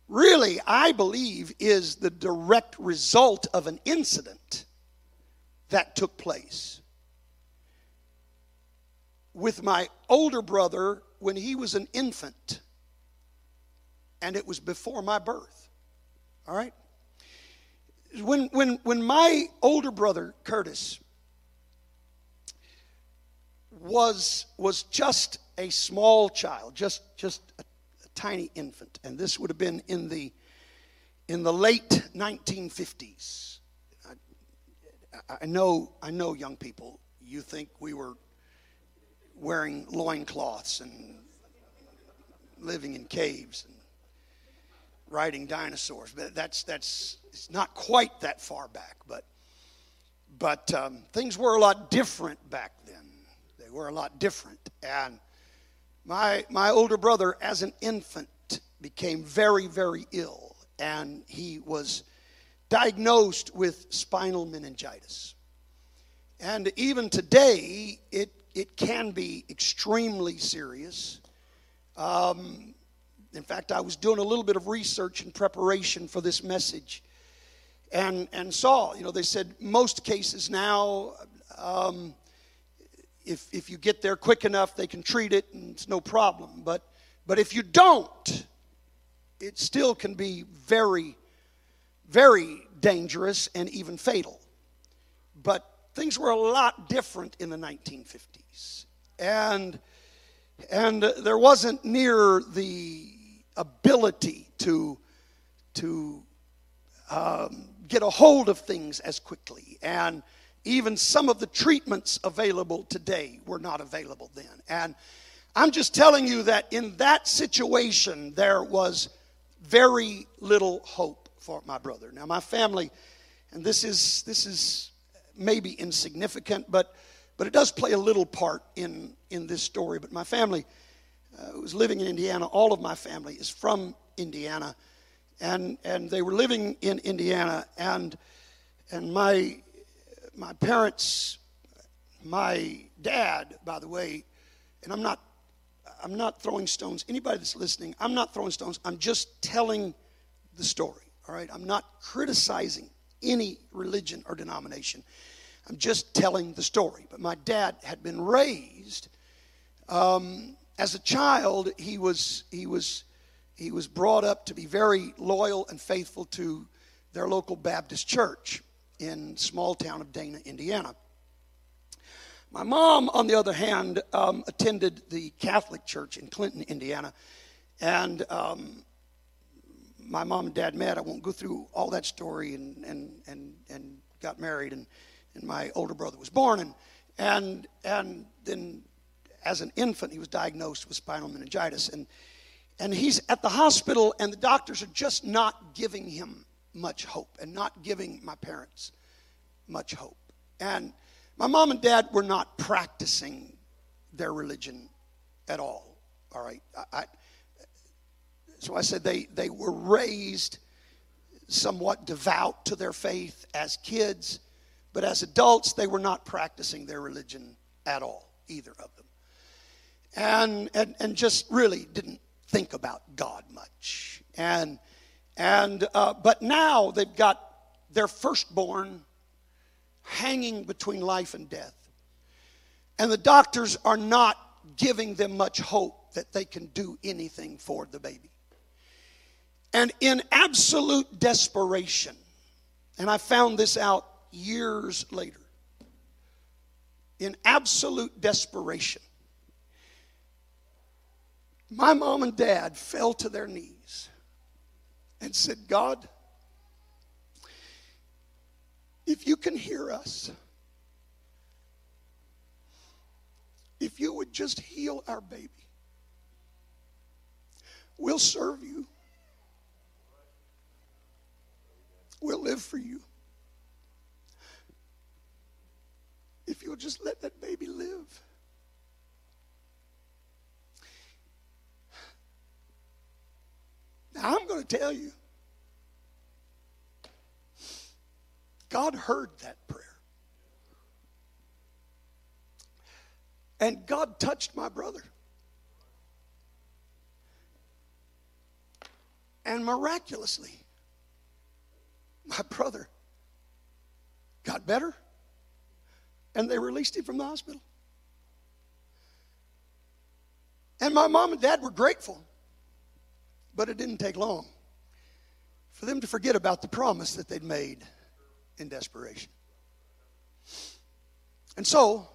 really, I believe, is the direct result of an incident that took place with my older brother when he was an infant, and it was before my birth. All right? When, when, when my older brother, Curtis, was, was just a small child, just, just a, a tiny infant, and this would have been in the, in the late 1950s. I, I, know, I know, young people, you think we were wearing loincloths and living in caves and riding dinosaurs. But that's that's it's not quite that far back, but but um, things were a lot different back then. They were a lot different, and my my older brother, as an infant, became very very ill, and he was diagnosed with spinal meningitis. And even today, it it can be extremely serious. Um, in fact, I was doing a little bit of research in preparation for this message and, and saw, you know, they said most cases now, um, if, if you get there quick enough, they can treat it and it's no problem. But, but if you don't, it still can be very, very dangerous and even fatal. But things were a lot different in the 1950s. And, and there wasn't near the ability to, to um, get a hold of things as quickly. And even some of the treatments available today were not available then. And I'm just telling you that in that situation, there was very little hope for my brother. Now, my family, and this is, this is maybe insignificant, but, but it does play a little part in, in this story. But my family uh, was living in Indiana. All of my family is from Indiana. And, and they were living in Indiana. And, and my, my parents, my dad, by the way, and I'm not, I'm not throwing stones. Anybody that's listening, I'm not throwing stones. I'm just telling the story. All right? I'm not criticizing any religion or denomination. I'm just telling the story. But my dad had been raised um, as a child. He was he was he was brought up to be very loyal and faithful to their local Baptist church in small town of Dana, Indiana. My mom, on the other hand, um, attended the Catholic church in Clinton, Indiana, and um, my mom and dad met. I won't go through all that story and, and, and, and got married and, and my older brother was born. And, and, and then as an infant, he was diagnosed with spinal meningitis. And, and he's at the hospital and the doctors are just not giving him much hope and not giving my parents much hope. And my mom and dad were not practicing their religion at all. All right. I, I so I said they, they were raised somewhat devout to their faith as kids, But as adults, they were not practicing their religion at all, either of them. And, and, and just really didn't think about God much. And, and, uh, but now they've got their firstborn hanging between life and death. And the doctors are not giving them much hope that they can do anything for the baby. And in absolute desperation, and I found this out years later, in absolute desperation, my mom and dad fell to their knees and said, God, if you can hear us, if you would just heal our baby, we'll serve you. We'll live for you. If you'll just let that baby live. Now, I'm going to tell you, God heard that prayer. And God touched my brother. And miraculously, my brother got better and they released him from the hospital. And my mom and dad were grateful, but it didn't take long for them to forget about the promise that they'd made in desperation. And so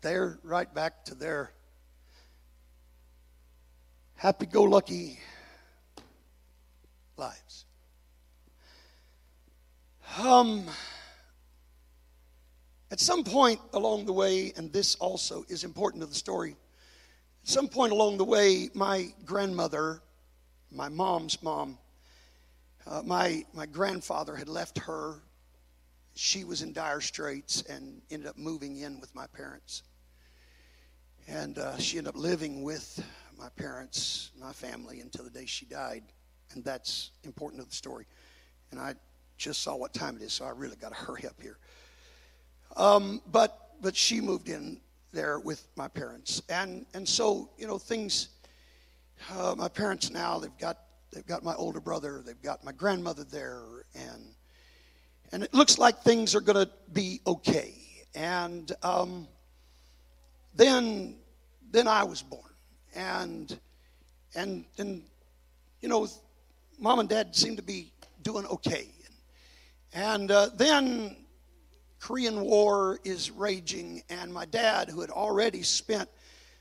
they're right back to their happy go lucky lives. Um, at some point along the way, and this also is important to the story, at some point along the way, my grandmother, my mom's mom, uh, my, my grandfather had left her. She was in dire straits and ended up moving in with my parents. And uh, she ended up living with my parents, my family, until the day she died. And that's important to the story. And I just saw what time it is, so I really got to hurry up here. Um, but but she moved in there with my parents, and and so you know things. Uh, my parents now they've got they've got my older brother, they've got my grandmother there, and and it looks like things are going to be okay. And um, then then I was born, and and and you know, mom and dad seemed to be doing okay. And uh, then Korean War is raging, and my dad, who had already spent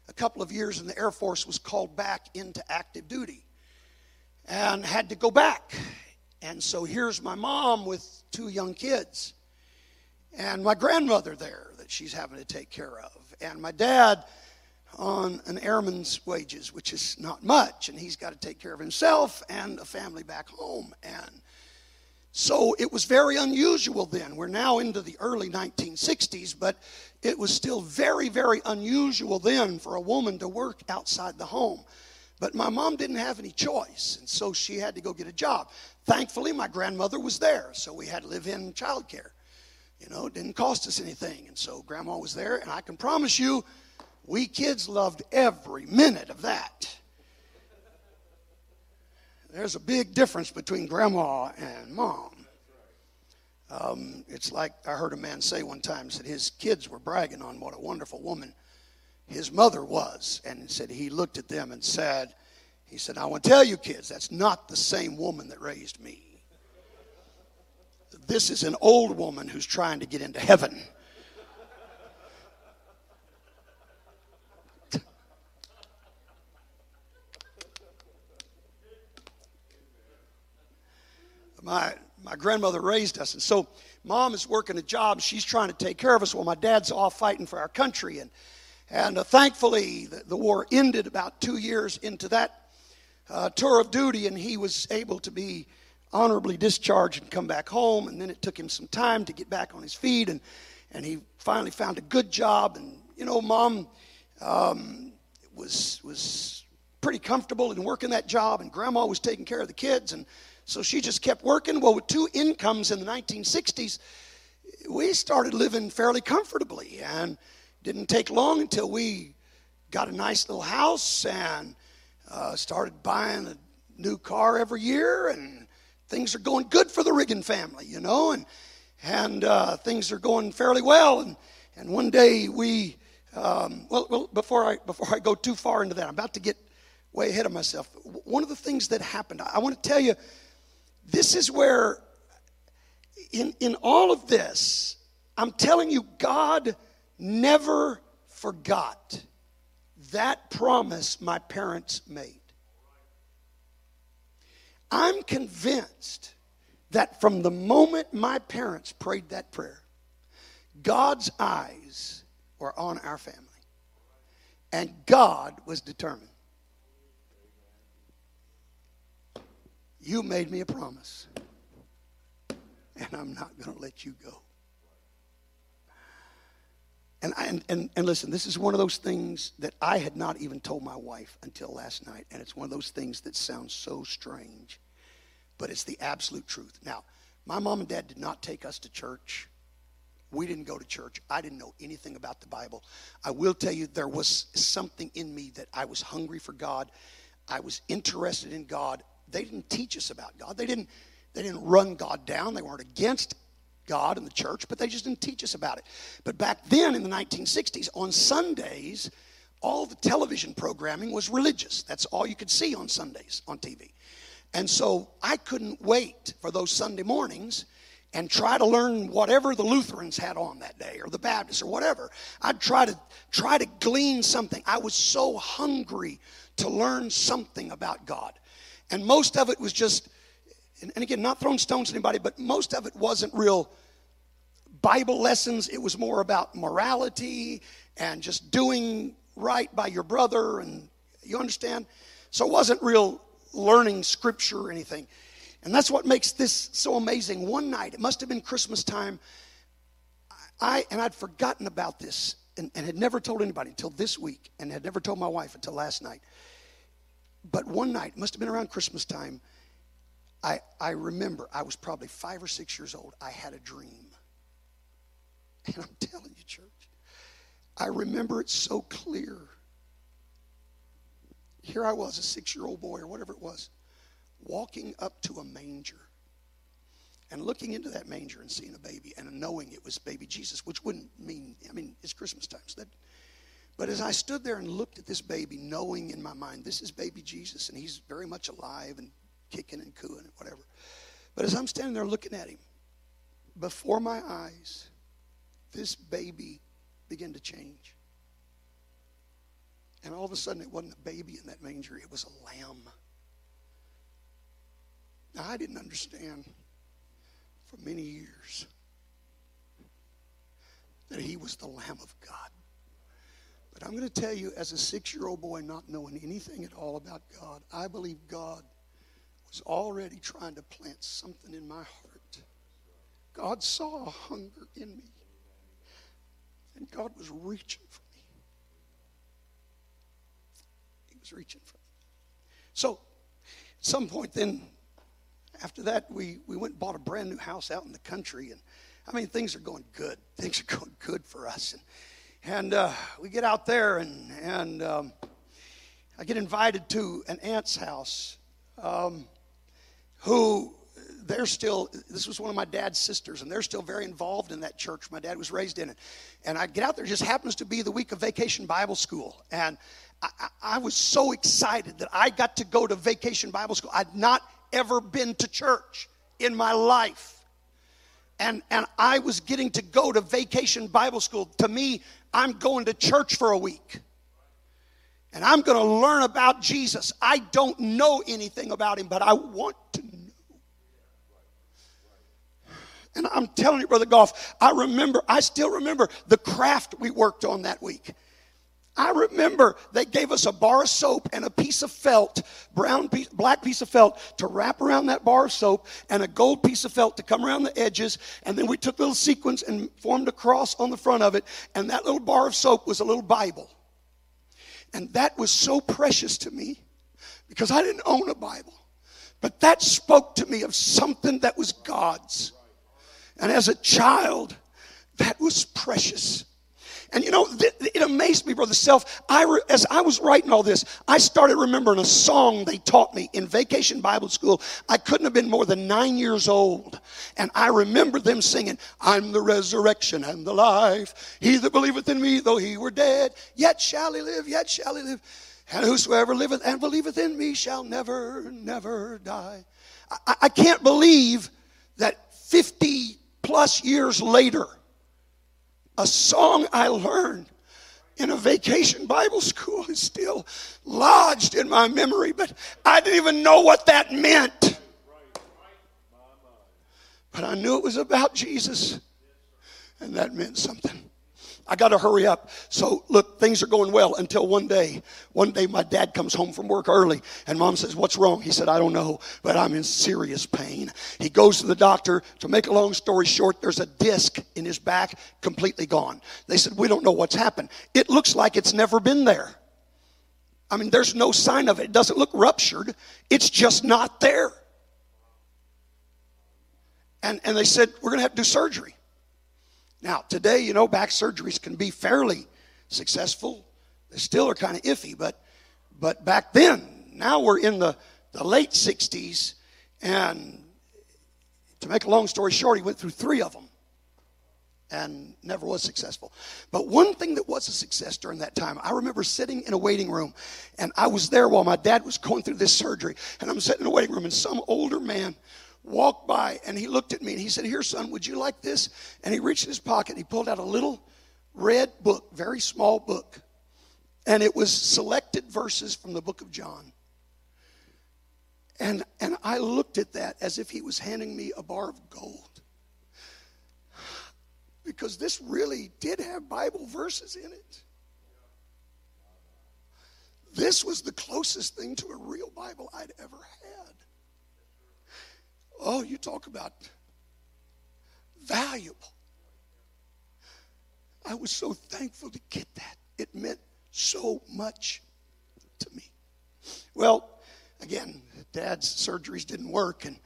a couple of years in the Air Force, was called back into active duty and had to go back. And so here's my mom with two young kids, and my grandmother there that she's having to take care of, and my dad on an airman's wages, which is not much, and he's got to take care of himself and a family back home. And so it was very unusual then. We're now into the early 1960s, but it was still very, very unusual then for a woman to work outside the home. But my mom didn't have any choice, and so she had to go get a job. Thankfully, my grandmother was there, so we had to live in childcare. You know, it didn't cost us anything, and so grandma was there, and I can promise you, we kids loved every minute of that. There's a big difference between grandma and mom. Um, it's like I heard a man say one time that his kids were bragging on what a wonderful woman his mother was, and said he looked at them and said, he said, I want to tell you kids, that's not the same woman that raised me. This is an old woman who's trying to get into heaven. My, my grandmother raised us. And so mom is working a job. She's trying to take care of us while my dad's off fighting for our country. And, and uh, thankfully, the, the, war ended about two years into that uh, tour of duty, and he was able to be honorably discharged and come back home. And then it took him some time to get back on his feet, and, and he finally found a good job. And, you know, mom um, was, was pretty comfortable in working that job, and grandma was taking care of the kids. And so she just kept working. Well, with two incomes in the 1960s, we started living fairly comfortably and didn't take long until we got a nice little house and uh, started buying a new car every year and things are going good for the Riggin family, you know, and and uh, things are going fairly well. And and one day we, um, well, well, before I before I go too far into that, I'm about to get way ahead of myself. One of the things that happened, I want to tell you, this is where, in in all of this, I'm telling you, God never forgot that promise my parents made. I'm convinced that from the moment my parents prayed that prayer, God's eyes were on our family. And God was determined. You made me a promise, and I'm not going to let you go. And, I, and, and, and listen, this is one of those things that I had not even told my wife until last night. And it's one of those things that sounds so strange, but it's the absolute truth. Now, my mom and dad did not take us to church. We didn't go to church. I didn't know anything about the Bible. I will tell you, there was something in me that I was hungry for God. I was interested in God. They didn't teach us about God. They didn't, they didn't run God down. They weren't against God and the church, but they just didn't teach us about it. But back then in the 1960s, on Sundays, all the television programming was religious. That's all you could see on Sundays on TV. And so I couldn't wait for those Sunday mornings and try to learn whatever the Lutherans had on that day or the Baptists or whatever. I'd try to try to glean something. I was so hungry to learn something about God. And most of it was just and, again, not throwing stones at anybody, but most of it wasn't real Bible lessons. It was more about morality and just doing right by your brother. And you understand? So it wasn't real learning scripture or anything. And that's what makes this so amazing. One night, it must have been Christmas time, I and I'd forgotten about this and, and, had never told anybody until this week, and had never told my wife until last night. But one night, must have been around Christmas time, I, I remember I was probably five or six years old. I had a dream. And I'm telling you, church, I remember it so clear. Here I was, a six year old boy or whatever it was, walking up to a manger and looking into that manger and seeing a baby and knowing it was baby Jesus, which wouldn't mean, I mean, it's Christmas time. So that, but as I stood there and looked at this baby, knowing in my mind, this is baby Jesus, and he's very much alive and kicking and cooing and whatever. But as I'm standing there looking at him, before my eyes, this baby began to change. And all of a sudden, it wasn't a baby in that manger, it was a lamb. Now, I didn't understand for many years that he was the Lamb of God. But I'm going to tell you, as a six year old boy, not knowing anything at all about God, I believe God was already trying to plant something in my heart. God saw a hunger in me, and God was reaching for me. He was reaching for me. So, at some point, then, after that, we, we went and bought a brand new house out in the country, and I mean, things are going good. Things are going good for us. And, and uh, we get out there, and, and um, I get invited to an aunt's house. Um, who they're still this was one of my dad's sisters and they're still very involved in that church. My dad was raised in it. And i get out there just happens to be the week of vacation bible school. And I, I, was so excited that i got to go to vacation bible school. I'd not ever been to church in my life and and i was getting to go to vacation bible school to me i'm going to church for a week and I'm going to learn about Jesus. I don't know anything about him, but I want to know. And I'm telling you, Brother Goff, I remember, I still remember the craft we worked on that week. I remember they gave us a bar of soap and a piece of felt, brown piece, black piece of felt to wrap around that bar of soap and a gold piece of felt to come around the edges. And then we took little sequins and formed a cross on the front of it. And that little bar of soap was a little Bible. And that was so precious to me because I didn't own a Bible. But that spoke to me of something that was God's. And as a child, that was precious. And you know, th- it amazed me, Brother Self. I re- as I was writing all this, I started remembering a song they taught me in vacation Bible school. I couldn't have been more than nine years old. And I remember them singing, I'm the resurrection and the life. He that believeth in me, though he were dead, yet shall he live, yet shall he live. And whosoever liveth and believeth in me shall never, never die. I, I can't believe that 50 plus years later, a song I learned in a vacation Bible school is still lodged in my memory, but I didn't even know what that meant. But I knew it was about Jesus, and that meant something. I got to hurry up. So, look, things are going well until one day. One day, my dad comes home from work early, and mom says, What's wrong? He said, I don't know, but I'm in serious pain. He goes to the doctor. To make a long story short, there's a disc in his back completely gone. They said, We don't know what's happened. It looks like it's never been there. I mean, there's no sign of it. It doesn't look ruptured, it's just not there. And, and they said, We're going to have to do surgery. Now, today, you know, back surgeries can be fairly successful. They still are kind of iffy, but but back then, now we're in the, the late 60s, and to make a long story short, he went through three of them and never was successful. But one thing that was a success during that time, I remember sitting in a waiting room, and I was there while my dad was going through this surgery, and I'm sitting in a waiting room, and some older man walked by and he looked at me and he said, Here, son, would you like this? And he reached in his pocket and he pulled out a little red book, very small book. And it was selected verses from the book of John. And, and I looked at that as if he was handing me a bar of gold. Because this really did have Bible verses in it. This was the closest thing to a real Bible I'd ever had. Oh, you talk about valuable. I was so thankful to get that. It meant so much to me. Well, again, dad's surgeries didn't work, and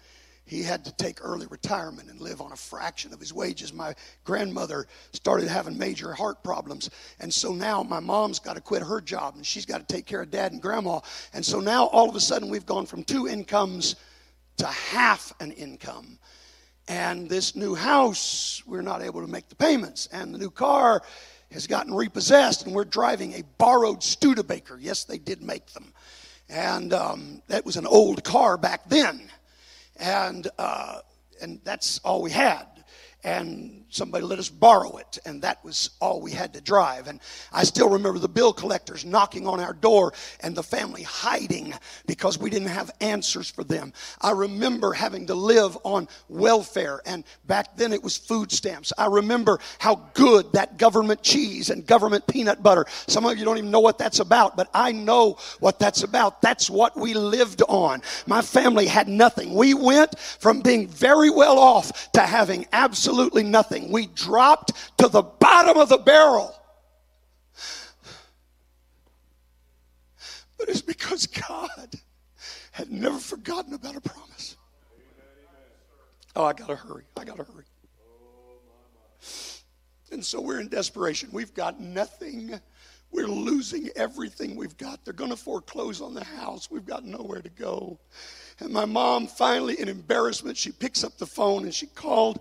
he had to take early retirement and live on a fraction of his wages. My grandmother started having major heart problems. And so now my mom's got to quit her job and she's got to take care of dad and grandma. And so now all of a sudden we've gone from two incomes to half an income. And this new house, we're not able to make the payments. And the new car has gotten repossessed, and we're driving a borrowed Studebaker. Yes, they did make them. And um, that was an old car back then. And, uh, and that's all we had and somebody let us borrow it, and that was all we had to drive. And I still remember the bill collectors knocking on our door and the family hiding because we didn't have answers for them. I remember having to live on welfare, and back then it was food stamps. I remember how good that government cheese and government peanut butter. Some of you don't even know what that's about, but I know what that's about. That's what we lived on. My family had nothing. We went from being very well off to having absolutely absolutely nothing. We dropped to the bottom of the barrel. But it's because God had never forgotten about a promise. Oh, I gotta hurry. I gotta hurry. And so we're in desperation. We've got nothing. We're losing everything we've got. They're going to foreclose on the house. We've got nowhere to go. And my mom, finally, in embarrassment, she picks up the phone and she called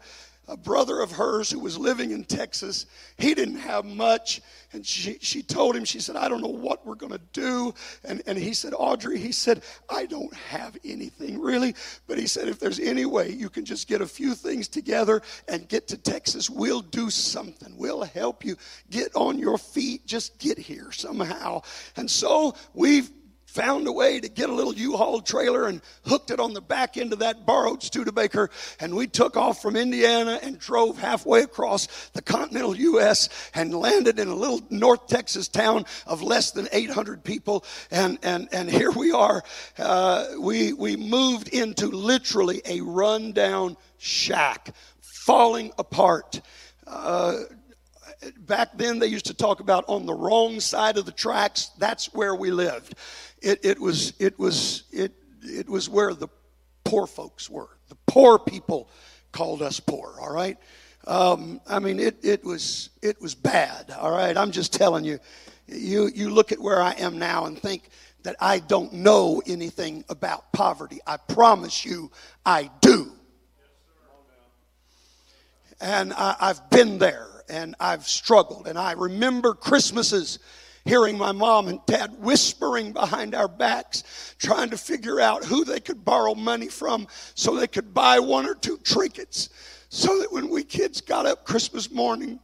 a brother of hers who was living in Texas. He didn't have much. And she, she told him, she said, I don't know what we're going to do. And, and he said, Audrey, he said, I don't have anything really. But he said, if there's any way you can just get a few things together and get to Texas, we'll do something. We'll help you get on your feet. Just get here somehow. And so we've found a way to get a little U-Haul trailer and hooked it on the back end of that borrowed Studebaker, and we took off from Indiana and drove halfway across the continental U.S. and landed in a little North Texas town of less than 800 people, and and and here we are. Uh, we we moved into literally a rundown shack, falling apart. Uh, back then they used to talk about on the wrong side of the tracks that's where we lived it, it was it was it it was where the poor folks were. The poor people called us poor, all right? Um, I mean, it, it, was, it was bad, all right? I'm just telling you. You, you look at where I am now and think that I don't know anything about poverty. I promise you, I do. And I, I've been there and I've struggled. And I remember Christmases hearing my mom and dad whispering behind our backs, trying to figure out who they could borrow money from so they could buy one or two trinkets. So that when we kids got up Christmas morning,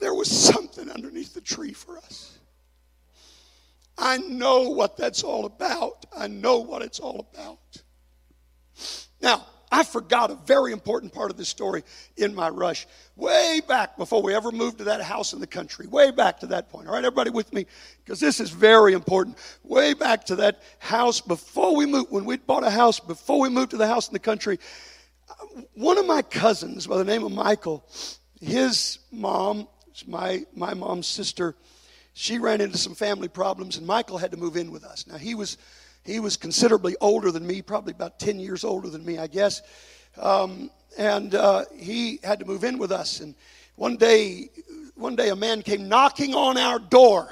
there was something underneath the tree for us. I know what that's all about. I know what it's all about. Now, I forgot a very important part of this story in my rush. Way back before we ever moved to that house in the country, way back to that point. All right, everybody with me? Because this is very important. Way back to that house before we moved, when we'd bought a house, before we moved to the house in the country, one of my cousins by the name of Michael, his mom, my, my mom's sister, she ran into some family problems, and Michael had to move in with us. Now, he was he was considerably older than me, probably about 10 years older than me, I guess. Um, and uh, he had to move in with us. And one day, one day, a man came knocking on our door.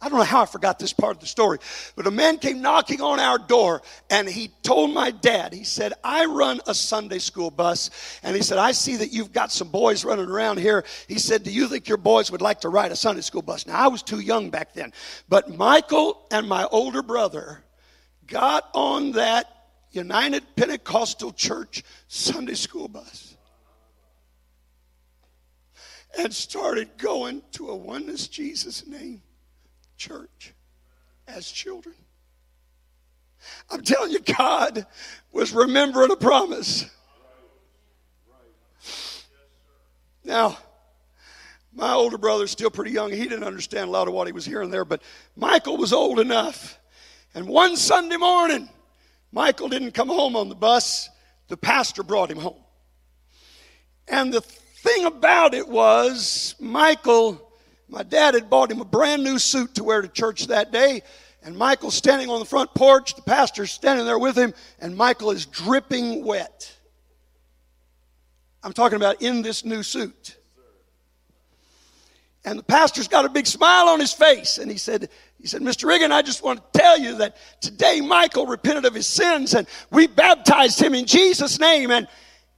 I don't know how I forgot this part of the story, but a man came knocking on our door and he told my dad, he said, I run a Sunday school bus. And he said, I see that you've got some boys running around here. He said, Do you think your boys would like to ride a Sunday school bus? Now, I was too young back then, but Michael and my older brother got on that United Pentecostal Church Sunday school bus and started going to a Oneness Jesus name church as children. I'm telling you, God was remembering a promise. Now, my older brother's still pretty young. He didn't understand a lot of what he was hearing there, but Michael was old enough and one Sunday morning, Michael didn't come home on the bus. The pastor brought him home. And the thing about it was, Michael, my dad had bought him a brand new suit to wear to church that day. And Michael's standing on the front porch, the pastor's standing there with him, and Michael is dripping wet. I'm talking about in this new suit. And the pastor's got a big smile on his face. And he said, he said, Mr. Reagan, I just want to tell you that today Michael repented of his sins and we baptized him in Jesus' name. And,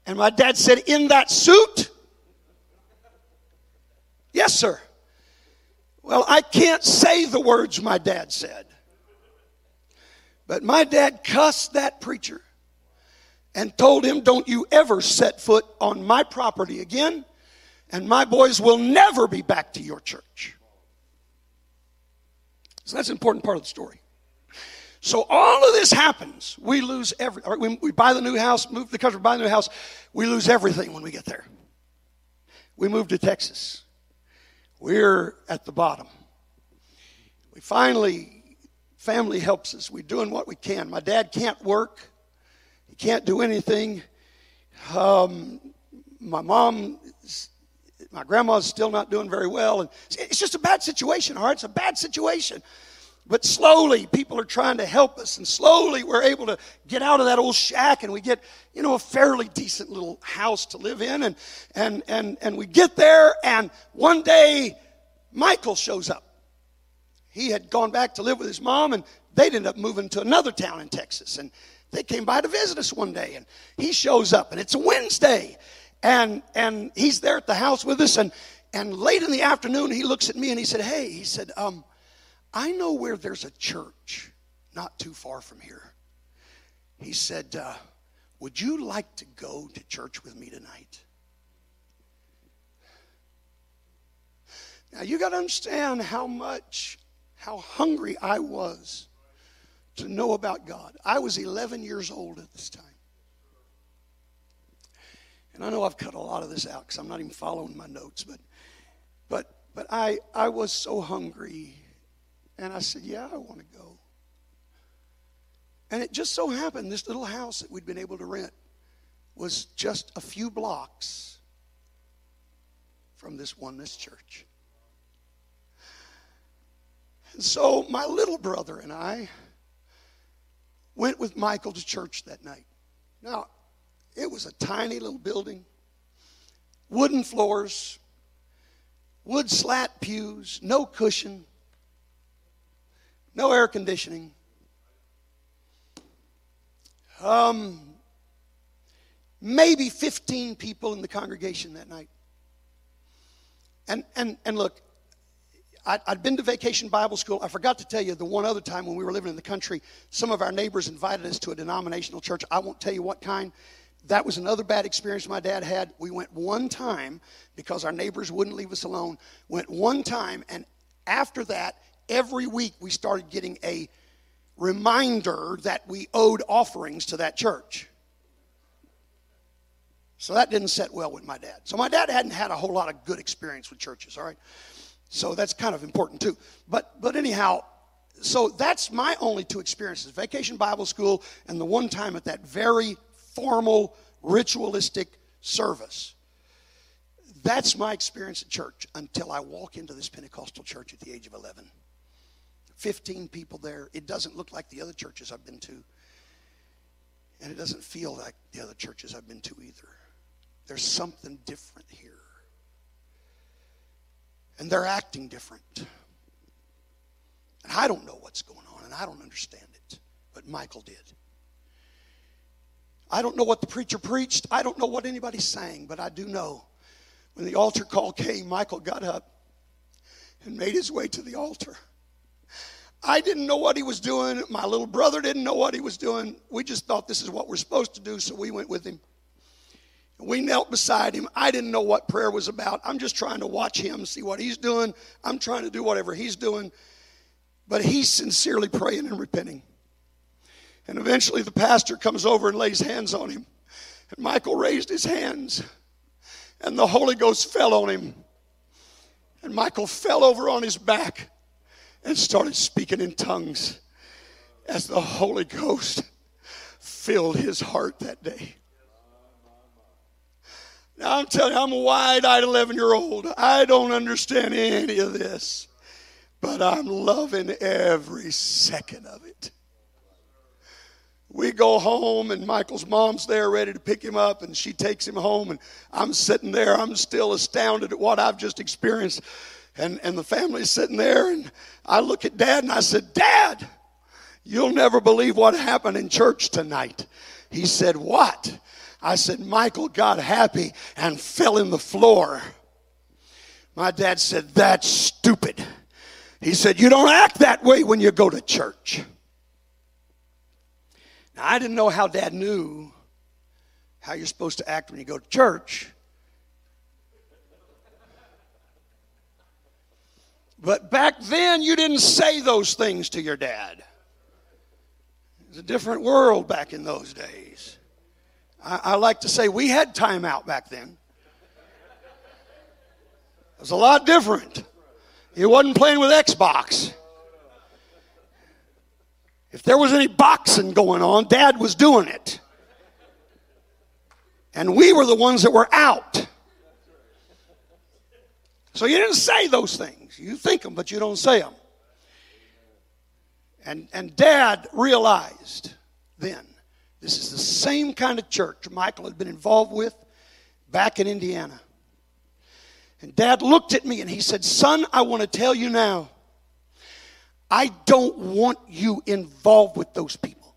and my dad said, In that suit? Yes, sir. Well, I can't say the words my dad said. But my dad cussed that preacher and told him, Don't you ever set foot on my property again and my boys will never be back to your church. So that's an important part of the story. So all of this happens. We lose every. We, we buy the new house, move the country, buy the new house. We lose everything when we get there. We move to Texas. We're at the bottom. We finally, family helps us. We're doing what we can. My dad can't work. He can't do anything. Um, my mom my grandma's still not doing very well. And it's just a bad situation, all right? It's a bad situation. But slowly, people are trying to help us, and slowly we're able to get out of that old shack, and we get, you know, a fairly decent little house to live in, and and and and we get there, and one day, Michael shows up. He had gone back to live with his mom, and they'd end up moving to another town in Texas, and they came by to visit us one day, and he shows up, and it's a Wednesday, and and he's there at the house with us. And and late in the afternoon he looks at me and he said hey he said um, i know where there's a church not too far from here. He said uh, would you like to go to church with me tonight? Now you got to understand how much how hungry i was to know about god. I was 11 years old at this time and I know I've cut a lot of this out because I'm not even following my notes, but but but I I was so hungry, and I said, yeah, I want to go. And it just so happened this little house that we'd been able to rent was just a few blocks from this oneness church. And so my little brother and I went with Michael to church that night. Now, It was a tiny little building, wooden floors, wood slat pews, no cushion, no air conditioning. Um, maybe 15 people in the congregation that night. And, and, and look, I'd, I'd been to vacation Bible school. I forgot to tell you the one other time when we were living in the country, some of our neighbors invited us to a denominational church. I won't tell you what kind. That was another bad experience my dad had. We went one time because our neighbors wouldn't leave us alone. Went one time, and after that, every week we started getting a reminder that we owed offerings to that church. So that didn't set well with my dad. So my dad hadn't had a whole lot of good experience with churches, all right? So that's kind of important too. But but anyhow, so that's my only two experiences vacation Bible school and the one time at that very formal, ritualistic service. That's my experience at church until I walk into this Pentecostal church at the age of 11. 15 people there. It doesn't look like the other churches I've been to. And it doesn't feel like the other churches I've been to either. There's something different here. And they're acting different. And I don't know what's going on, and I don't understand it. But Michael did. I don't know what the preacher preached. I don't know what anybody sang, but I do know when the altar call came, Michael got up and made his way to the altar. I didn't know what he was doing. My little brother didn't know what he was doing. We just thought this is what we're supposed to do, so we went with him. We knelt beside him. I didn't know what prayer was about. I'm just trying to watch him, see what he's doing. I'm trying to do whatever he's doing. But he's sincerely praying and repenting. And eventually the pastor comes over and lays hands on him. And Michael raised his hands, and the Holy Ghost fell on him. And Michael fell over on his back and started speaking in tongues as the Holy Ghost filled his heart that day. Now I'm telling you, I'm a wide eyed 11 year old. I don't understand any of this, but I'm loving every second of it. We go home, and Michael's mom's there ready to pick him up, and she takes him home, and I'm sitting there. I'm still astounded at what I've just experienced. And, and the family's sitting there, and I look at dad and I said, Dad, you'll never believe what happened in church tonight. He said, What? I said, Michael got happy and fell in the floor. My dad said, That's stupid. He said, You don't act that way when you go to church. Now, I didn't know how dad knew how you're supposed to act when you go to church. But back then, you didn't say those things to your dad. It was a different world back in those days. I, I like to say we had time out back then. It was a lot different. He wasn't playing with Xbox. If there was any boxing going on, Dad was doing it. And we were the ones that were out. So you didn't say those things. You think them, but you don't say them. And, and Dad realized then this is the same kind of church Michael had been involved with back in Indiana. And dad looked at me and he said, Son, I want to tell you now, I don't want you involved with those people.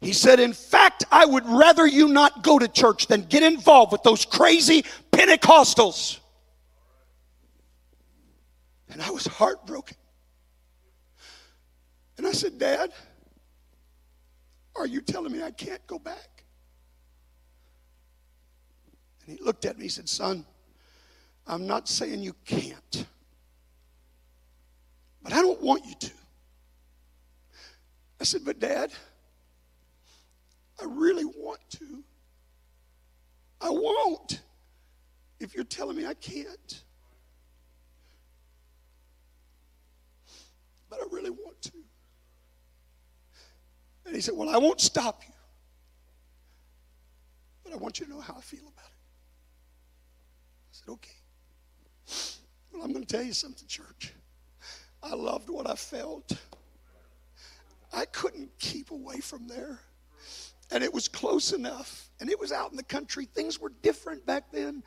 He said, In fact, I would rather you not go to church than get involved with those crazy Pentecostals. And I was heartbroken. And I said, Dad, are you telling me I can't go back? And he looked at me, he said, Son, I'm not saying you can't, but I don't want you to. I said, But Dad, I really want to. I won't if you're telling me I can't. But I really want to. And he said, Well, I won't stop you. But I want you to know how I feel about it. I said, Okay. Well, I'm going to tell you something, church. I loved what I felt. I couldn't keep away from there. and it was close enough. And it was out in the country. Things were different back then.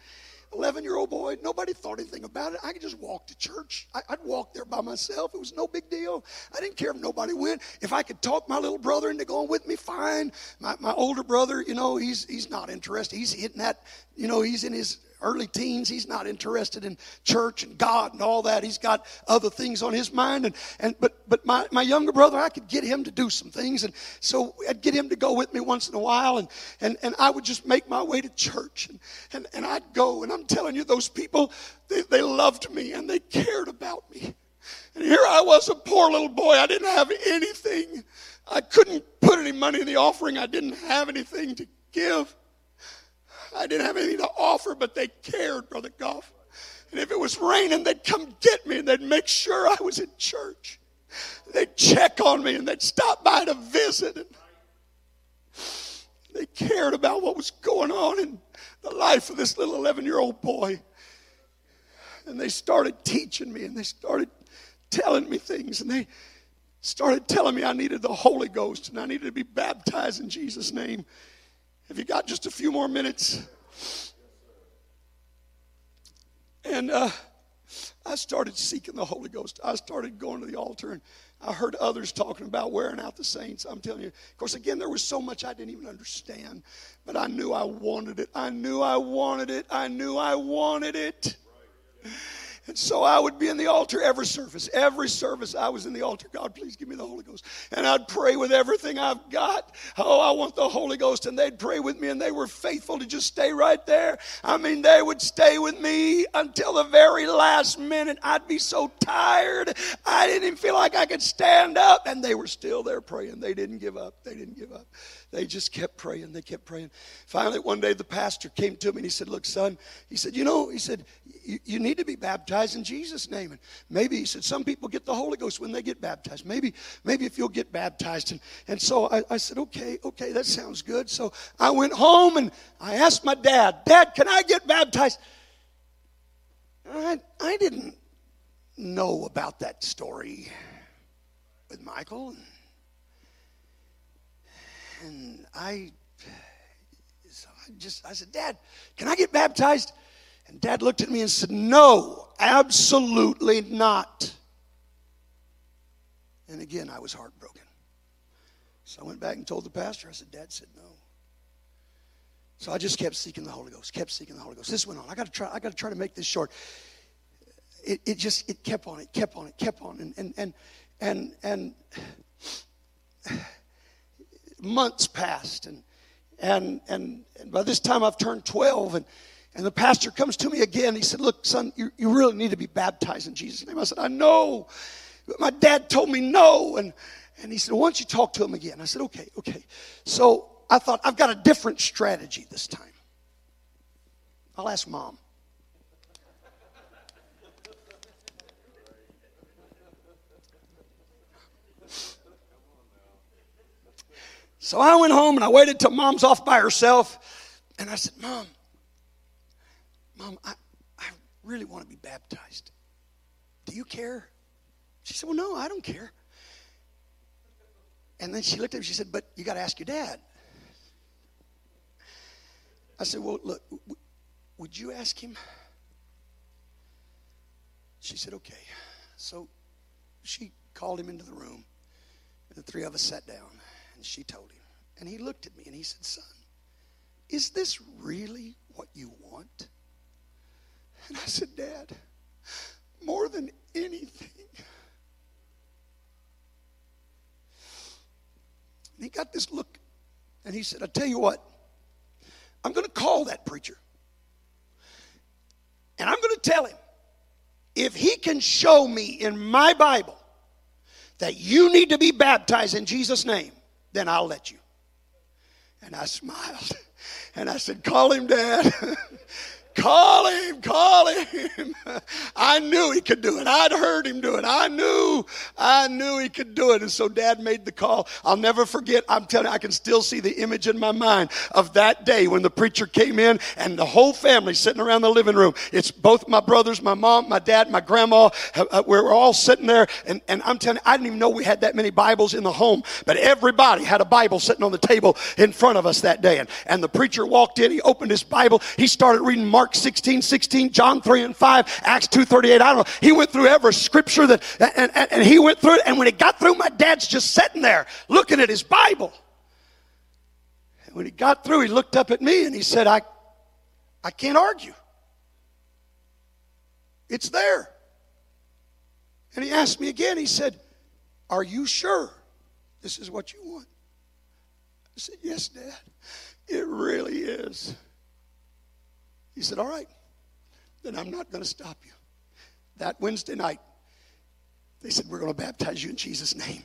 11 year old boy, nobody thought anything about it. I could just walk to church. I, would walk there by myself. It was no big deal. I didn't care if nobody went. If I could talk my little brother into going with me, fine. My, my older brother, you know, he's, he's not interested. He's hitting that, you know, he's in his early teens. He's not interested in church and God and all that. He's got other things on his mind. And, and but but my, my younger brother, I could get him to do some things. And so I'd get him to go with me once in a while. And and, and I would just make my way to church. And, and, and I'd go. And I'm telling you, those people, they, they loved me and they cared about me. And here I was, a poor little boy. I didn't have anything. I couldn't put any money in the offering. I didn't have anything to give. I didn't have anything to offer, but they cared, Brother Goff. And if it was raining, they'd come get me and they'd make sure I was in church. They'd check on me and they'd stop by to visit. And they cared about what was going on in the life of this little 11 year old boy. And they started teaching me and they started telling me things and they started telling me I needed the Holy Ghost and I needed to be baptized in Jesus' name. Have you got just a few more minutes? And uh, I started seeking the Holy Ghost. I started going to the altar and I heard others talking about wearing out the saints. I'm telling you. Of course, again, there was so much I didn't even understand, but I knew I wanted it. I knew I wanted it. I knew I wanted it. And so I would be in the altar every service. Every service I was in the altar. God, please give me the Holy Ghost. And I'd pray with everything I've got. Oh, I want the Holy Ghost. And they'd pray with me and they were faithful to just stay right there. I mean, they would stay with me until the very last minute. I'd be so tired. I didn't even feel like I could stand up. And they were still there praying. They didn't give up. They didn't give up. They just kept praying. They kept praying. Finally, one day the pastor came to me and he said, Look, son, he said, You know, he said, you, need to be baptized in Jesus' name. And maybe he said, Some people get the Holy Ghost when they get baptized. Maybe, maybe if you'll get baptized. And, and so I, I said, Okay, okay, that sounds good. So I went home and I asked my dad, Dad, can I get baptized? I, I didn't know about that story with Michael. And, I, so I just, I said, Dad, can I get baptized? And Dad looked at me and said, No, absolutely not. And again, I was heartbroken. So I went back and told the pastor, I said, Dad said no. So I just kept seeking the Holy Ghost, kept seeking the Holy Ghost. This went on. I gotta try, I gotta try to make this short. It, it just it kept on, it kept on, it kept on. And and and and and months passed, and and and, and by this time I've turned 12, and and the pastor comes to me again. He said, Look, son, you, you really need to be baptized in Jesus' name. I said, I know. But my dad told me no. And, and he said, Why don't you talk to him again? I said, Okay, okay. So I thought, I've got a different strategy this time. I'll ask mom. So I went home and I waited till mom's off by herself. And I said, Mom, Mom, I, I really want to be baptized. Do you care? She said, Well, no, I don't care. And then she looked at me, she said, But you got to ask your dad. I said, Well, look, would you ask him? She said, Okay. So she called him into the room, the three of us sat down, and she told him. And he looked at me and he said, Son, is this really what you want? And I said, Dad, more than anything. And he got this look and he said, I tell you what, I'm going to call that preacher. And I'm going to tell him if he can show me in my Bible that you need to be baptized in Jesus' name, then I'll let you. And I smiled and I said, Call him, Dad. Call him, call him. I knew he could do it. I'd heard him do it. I knew, I knew he could do it. And so dad made the call. I'll never forget. I'm telling you, I can still see the image in my mind of that day when the preacher came in and the whole family sitting around the living room. It's both my brothers, my mom, my dad, my grandma. Uh, uh we're all sitting there. And, and I'm telling you, I didn't even know we had that many Bibles in the home, but everybody had a Bible sitting on the table in front of us that day. And, and the preacher walked in, he opened his Bible, he started reading Mark 16, 16, John 3 and 5, Acts 2, 38. I don't know. He went through every scripture that, and, and, and he went through it. And when he got through, my dad's just sitting there looking at his Bible. And when he got through, he looked up at me and he said, I, I can't argue. It's there. And he asked me again, he said, Are you sure this is what you want? I said, Yes, Dad. It really is. He said, All right, then I'm not going to stop you. That Wednesday night, they said, We're going to baptize you in Jesus' name.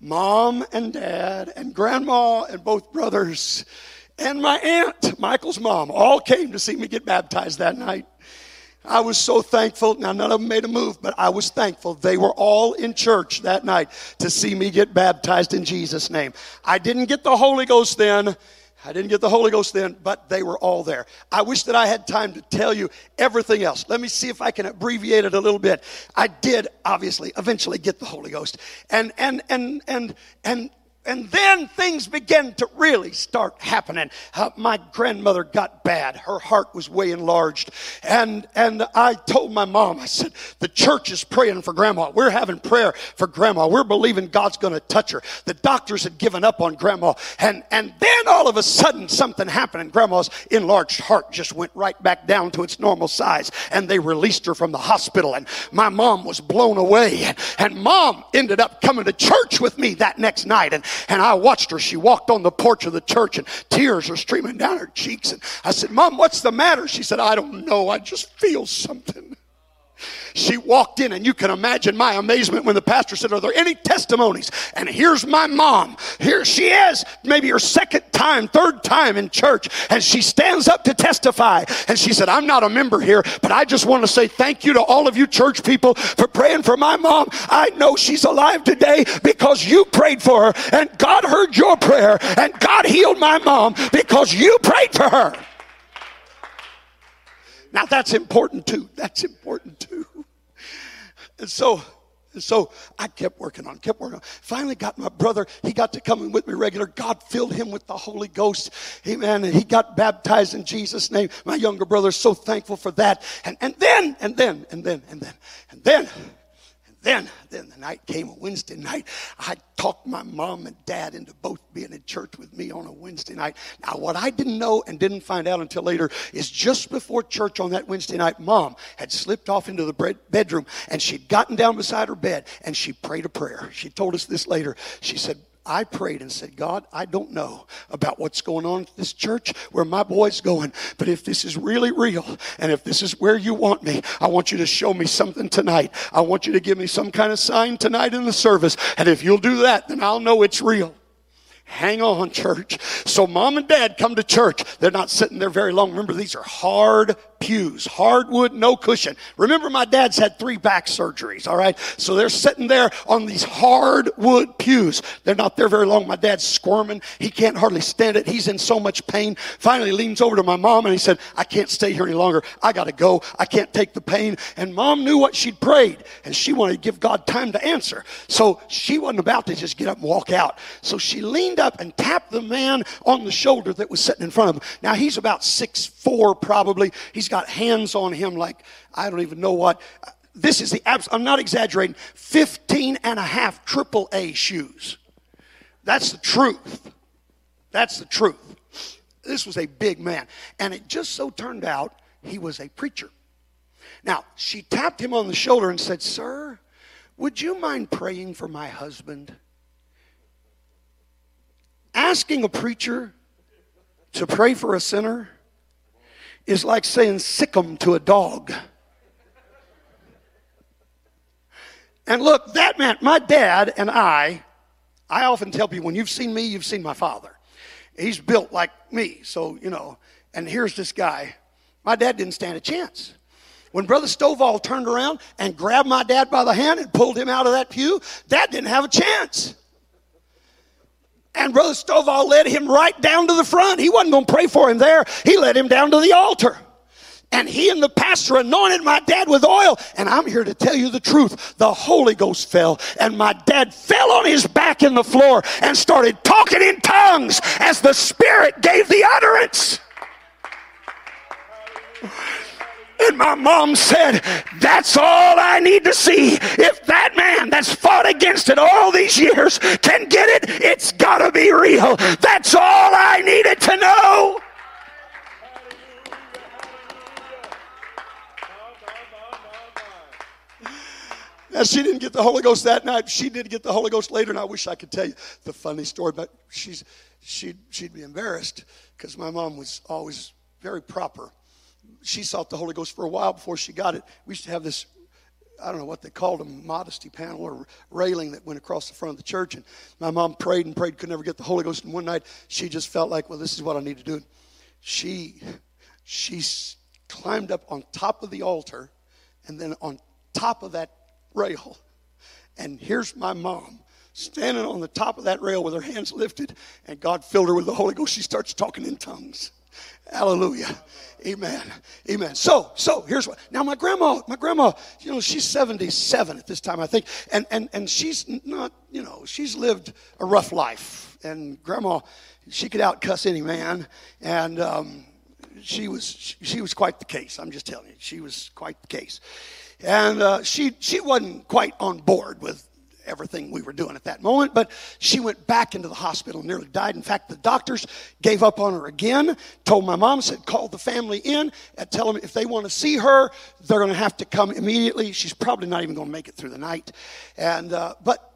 Mom and dad and grandma and both brothers and my aunt, Michael's mom, all came to see me get baptized that night. I was so thankful. Now, none of them made a move, but I was thankful. They were all in church that night to see me get baptized in Jesus' name. I didn't get the Holy Ghost then. I didn't get the Holy Ghost then, but they were all there. I wish that I had time to tell you everything else. Let me see if I can abbreviate it a little bit. I did obviously eventually get the Holy Ghost. And and and and and and then things began to really start happening. Uh, my grandmother got bad. Her heart was way enlarged. And, and I told my mom, I said, the church is praying for grandma. We're having prayer for grandma. We're believing God's going to touch her. The doctors had given up on grandma. And, and then all of a sudden something happened and grandma's enlarged heart just went right back down to its normal size. And they released her from the hospital. And my mom was blown away. And, and mom ended up coming to church with me that next night. And and I watched her. She walked on the porch of the church and tears are streaming down her cheeks. And I said, Mom, what's the matter? She said, I don't know. I just feel something. She walked in, and you can imagine my amazement when the pastor said, Are there any testimonies? And here's my mom. Here she is, maybe her second time, third time in church, and she stands up to testify. And she said, I'm not a member here, but I just want to say thank you to all of you church people for praying for my mom. I know she's alive today because you prayed for her, and God heard your prayer, and God healed my mom because you prayed for her. Now that's important too. That's important too. And so, and so I kept working on, kept working on. Finally got my brother, he got to come in with me regular. God filled him with the Holy Ghost. Amen. And he got baptized in Jesus' name. My younger brother's so thankful for that. And and then, and then, and then, and then, and then then, then then the night came, a Wednesday night. I talked my mom and dad into both being in church with me on a Wednesday night. Now, what I didn't know and didn't find out until later is just before church on that Wednesday night, mom had slipped off into the bedroom and she'd gotten down beside her bed and she prayed a prayer. She told us this later. She said, I prayed and said, God, I don't know about what's going on at this church where my boy's going, but if this is really real and if this is where you want me, I want you to show me something tonight. I want you to give me some kind of sign tonight in the service. And if you'll do that, then I'll know it's real. Hang on, church. So mom and dad come to church. They're not sitting there very long. Remember, these are hard pews, hardwood, no cushion. Remember, my dad's had three back surgeries, all right? So they're sitting there on these hardwood pews. They're not there very long. My dad's squirming. He can't hardly stand it. He's in so much pain. Finally leans over to my mom and he said, I can't stay here any longer. I got to go. I can't take the pain. And mom knew what she'd prayed and she wanted to give God time to answer. So she wasn't about to just get up and walk out. So she leaned up and tapped the man on the shoulder that was sitting in front of him. Now he's about six four probably. He's got hands on him like I don't even know what. This is the abs- I'm not exaggerating. 15 and a half triple A shoes. That's the truth. That's the truth. This was a big man. And it just so turned out he was a preacher. Now, she tapped him on the shoulder and said, Sir, would you mind praying for my husband? Asking a preacher to pray for a sinner is like saying sick 'em to a dog. And look, that meant my dad and I, I often tell people when you've seen me, you've seen my father. He's built like me, so, you know, and here's this guy. My dad didn't stand a chance. When Brother Stovall turned around and grabbed my dad by the hand and pulled him out of that pew, dad didn't have a chance. And Brother Stovall led him right down to the front. He wasn't going to pray for him there, he led him down to the altar. And he and the pastor anointed my dad with oil. And I'm here to tell you the truth. The Holy Ghost fell, and my dad fell on his back in the floor and started talking in tongues as the Spirit gave the utterance. And my mom said, That's all I need to see. If that man that's fought against it all these years can get it, it's got to be real. That's all I needed to know. Now, she didn't get the Holy Ghost that night. She did get the Holy Ghost later, and I wish I could tell you the funny story, but she's, she'd, she'd be embarrassed because my mom was always very proper she sought the Holy Ghost for a while before she got it. We used to have this, I don't know what they called them, modesty panel or railing that went across the front of the church. And my mom prayed and prayed, could never get the Holy Ghost. And one night she just felt like, well, this is what I need to do. She, she climbed up on top of the altar and then on top of that rail. And here's my mom standing on the top of that rail with her hands lifted, and God filled her with the Holy Ghost. She starts talking in tongues. Hallelujah. Amen. Amen. So, so here's what. Now, my grandma, my grandma, you know, she's 77 at this time, I think, and and and she's not, you know, she's lived a rough life. And grandma, she could outcuss any man, and um, she was she was quite the case. I'm just telling you, she was quite the case. And uh, she she wasn't quite on board with everything we were doing at that moment. But she went back into the hospital and nearly died. In fact, the doctors gave up on her again, told my mom, said, call the family in and tell them if they want to see her, they're going to have to come immediately. She's probably not even going to make it through the night. And, uh, but,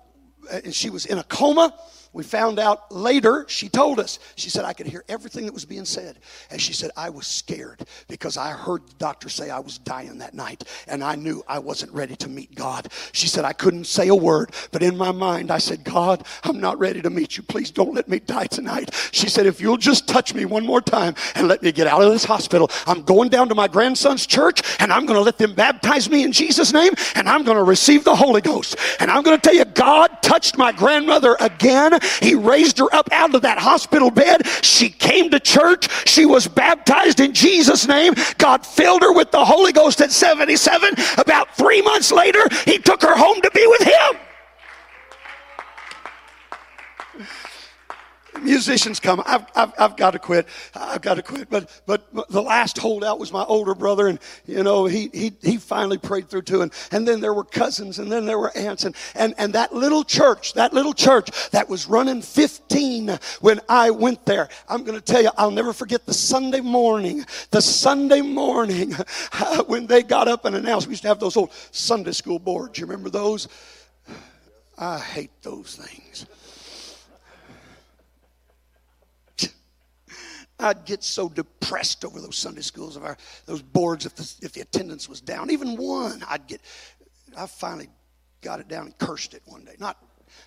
and uh, she was in a coma. We found out later, she told us, she said, I could hear everything that was being said. And she said, I was scared because I heard the doctor say I was dying that night and I knew I wasn't ready to meet God. She said, I couldn't say a word, but in my mind, I said, God, I'm not ready to meet you. Please don't let me die tonight. She said, if you'll just touch me one more time and let me get out of this hospital, I'm going down to my grandson's church and I'm going to let them baptize me in Jesus' name and I'm going to receive the Holy Ghost. And I'm going to tell you, God touched my grandmother again he raised her up out of that hospital bed. She came to church. She was baptized in Jesus' name. God filled her with the Holy Ghost at 77. About three months later, He took her home to be with Him. Musicians come. I've, I've, I've got to quit. I've got to quit. But, but the last holdout was my older brother, and, you know, he, he, he finally prayed through too. And, and then there were cousins, and then there were aunts. And, and, and that little church, that little church that was running 15 when I went there, I'm going to tell you, I'll never forget the Sunday morning, the Sunday morning when they got up and announced. We used to have those old Sunday school boards. You remember those? I hate those things. I'd get so depressed over those Sunday schools of our those boards if the, if the attendance was down, even one, I'd get. I finally got it down and cursed it one day. Not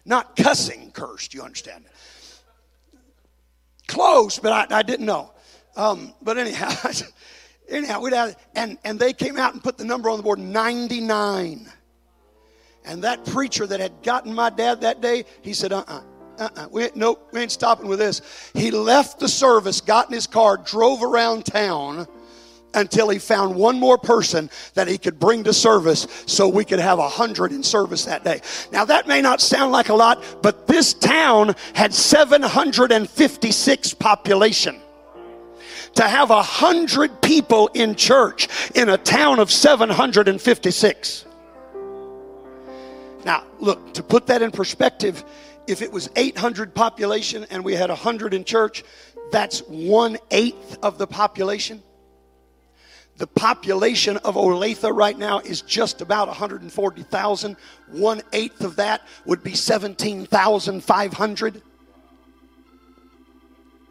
not cussing, cursed. You understand? Close, but I, I didn't know. Um, but anyhow, anyhow, we'd have, and and they came out and put the number on the board, ninety nine. And that preacher that had gotten my dad that day, he said, "Uh uh-uh, uh." Uh-uh. We nope, we ain't stopping with this. He left the service, got in his car, drove around town until he found one more person that he could bring to service so we could have a hundred in service that day. Now that may not sound like a lot, but this town had 756 population. To have a hundred people in church in a town of 756. Now, look, to put that in perspective, if it was 800 population and we had 100 in church, that's one eighth of the population. The population of Olathe right now is just about 140,000. One eighth of that would be 17,500.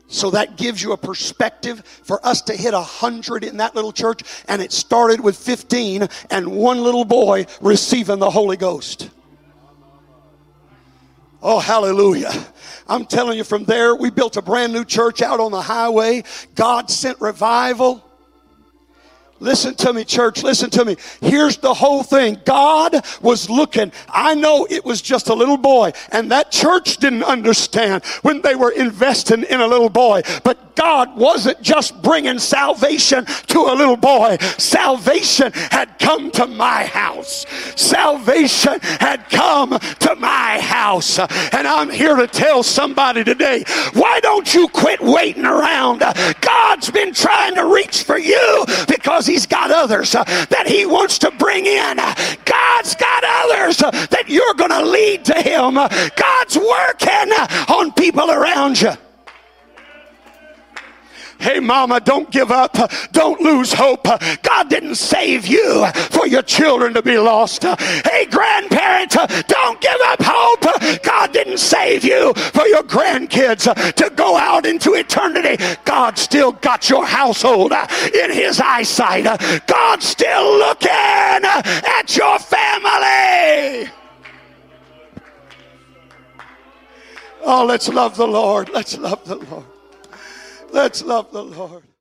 So that gives you a perspective for us to hit a hundred in that little church, and it started with 15 and one little boy receiving the Holy Ghost. Oh, hallelujah. I'm telling you, from there, we built a brand new church out on the highway. God sent revival. Listen to me, church. Listen to me. Here's the whole thing. God was looking. I know it was just a little boy, and that church didn't understand when they were investing in a little boy. But God wasn't just bringing salvation to a little boy, salvation had come to my house. Salvation had come to my house. And I'm here to tell somebody today why don't you quit waiting around? God's been trying to reach for you because because he's got others uh, that he wants to bring in. God's got others uh, that you're going to lead to him. God's working on people around you. Hey, mama, don't give up. Don't lose hope. God didn't save you for your children to be lost. Hey, grandparent, don't give up hope. God didn't save you for your grandkids to go out into eternity. God still got your household in his eyesight. God's still looking at your family. Oh, let's love the Lord. Let's love the Lord. Let's love the Lord.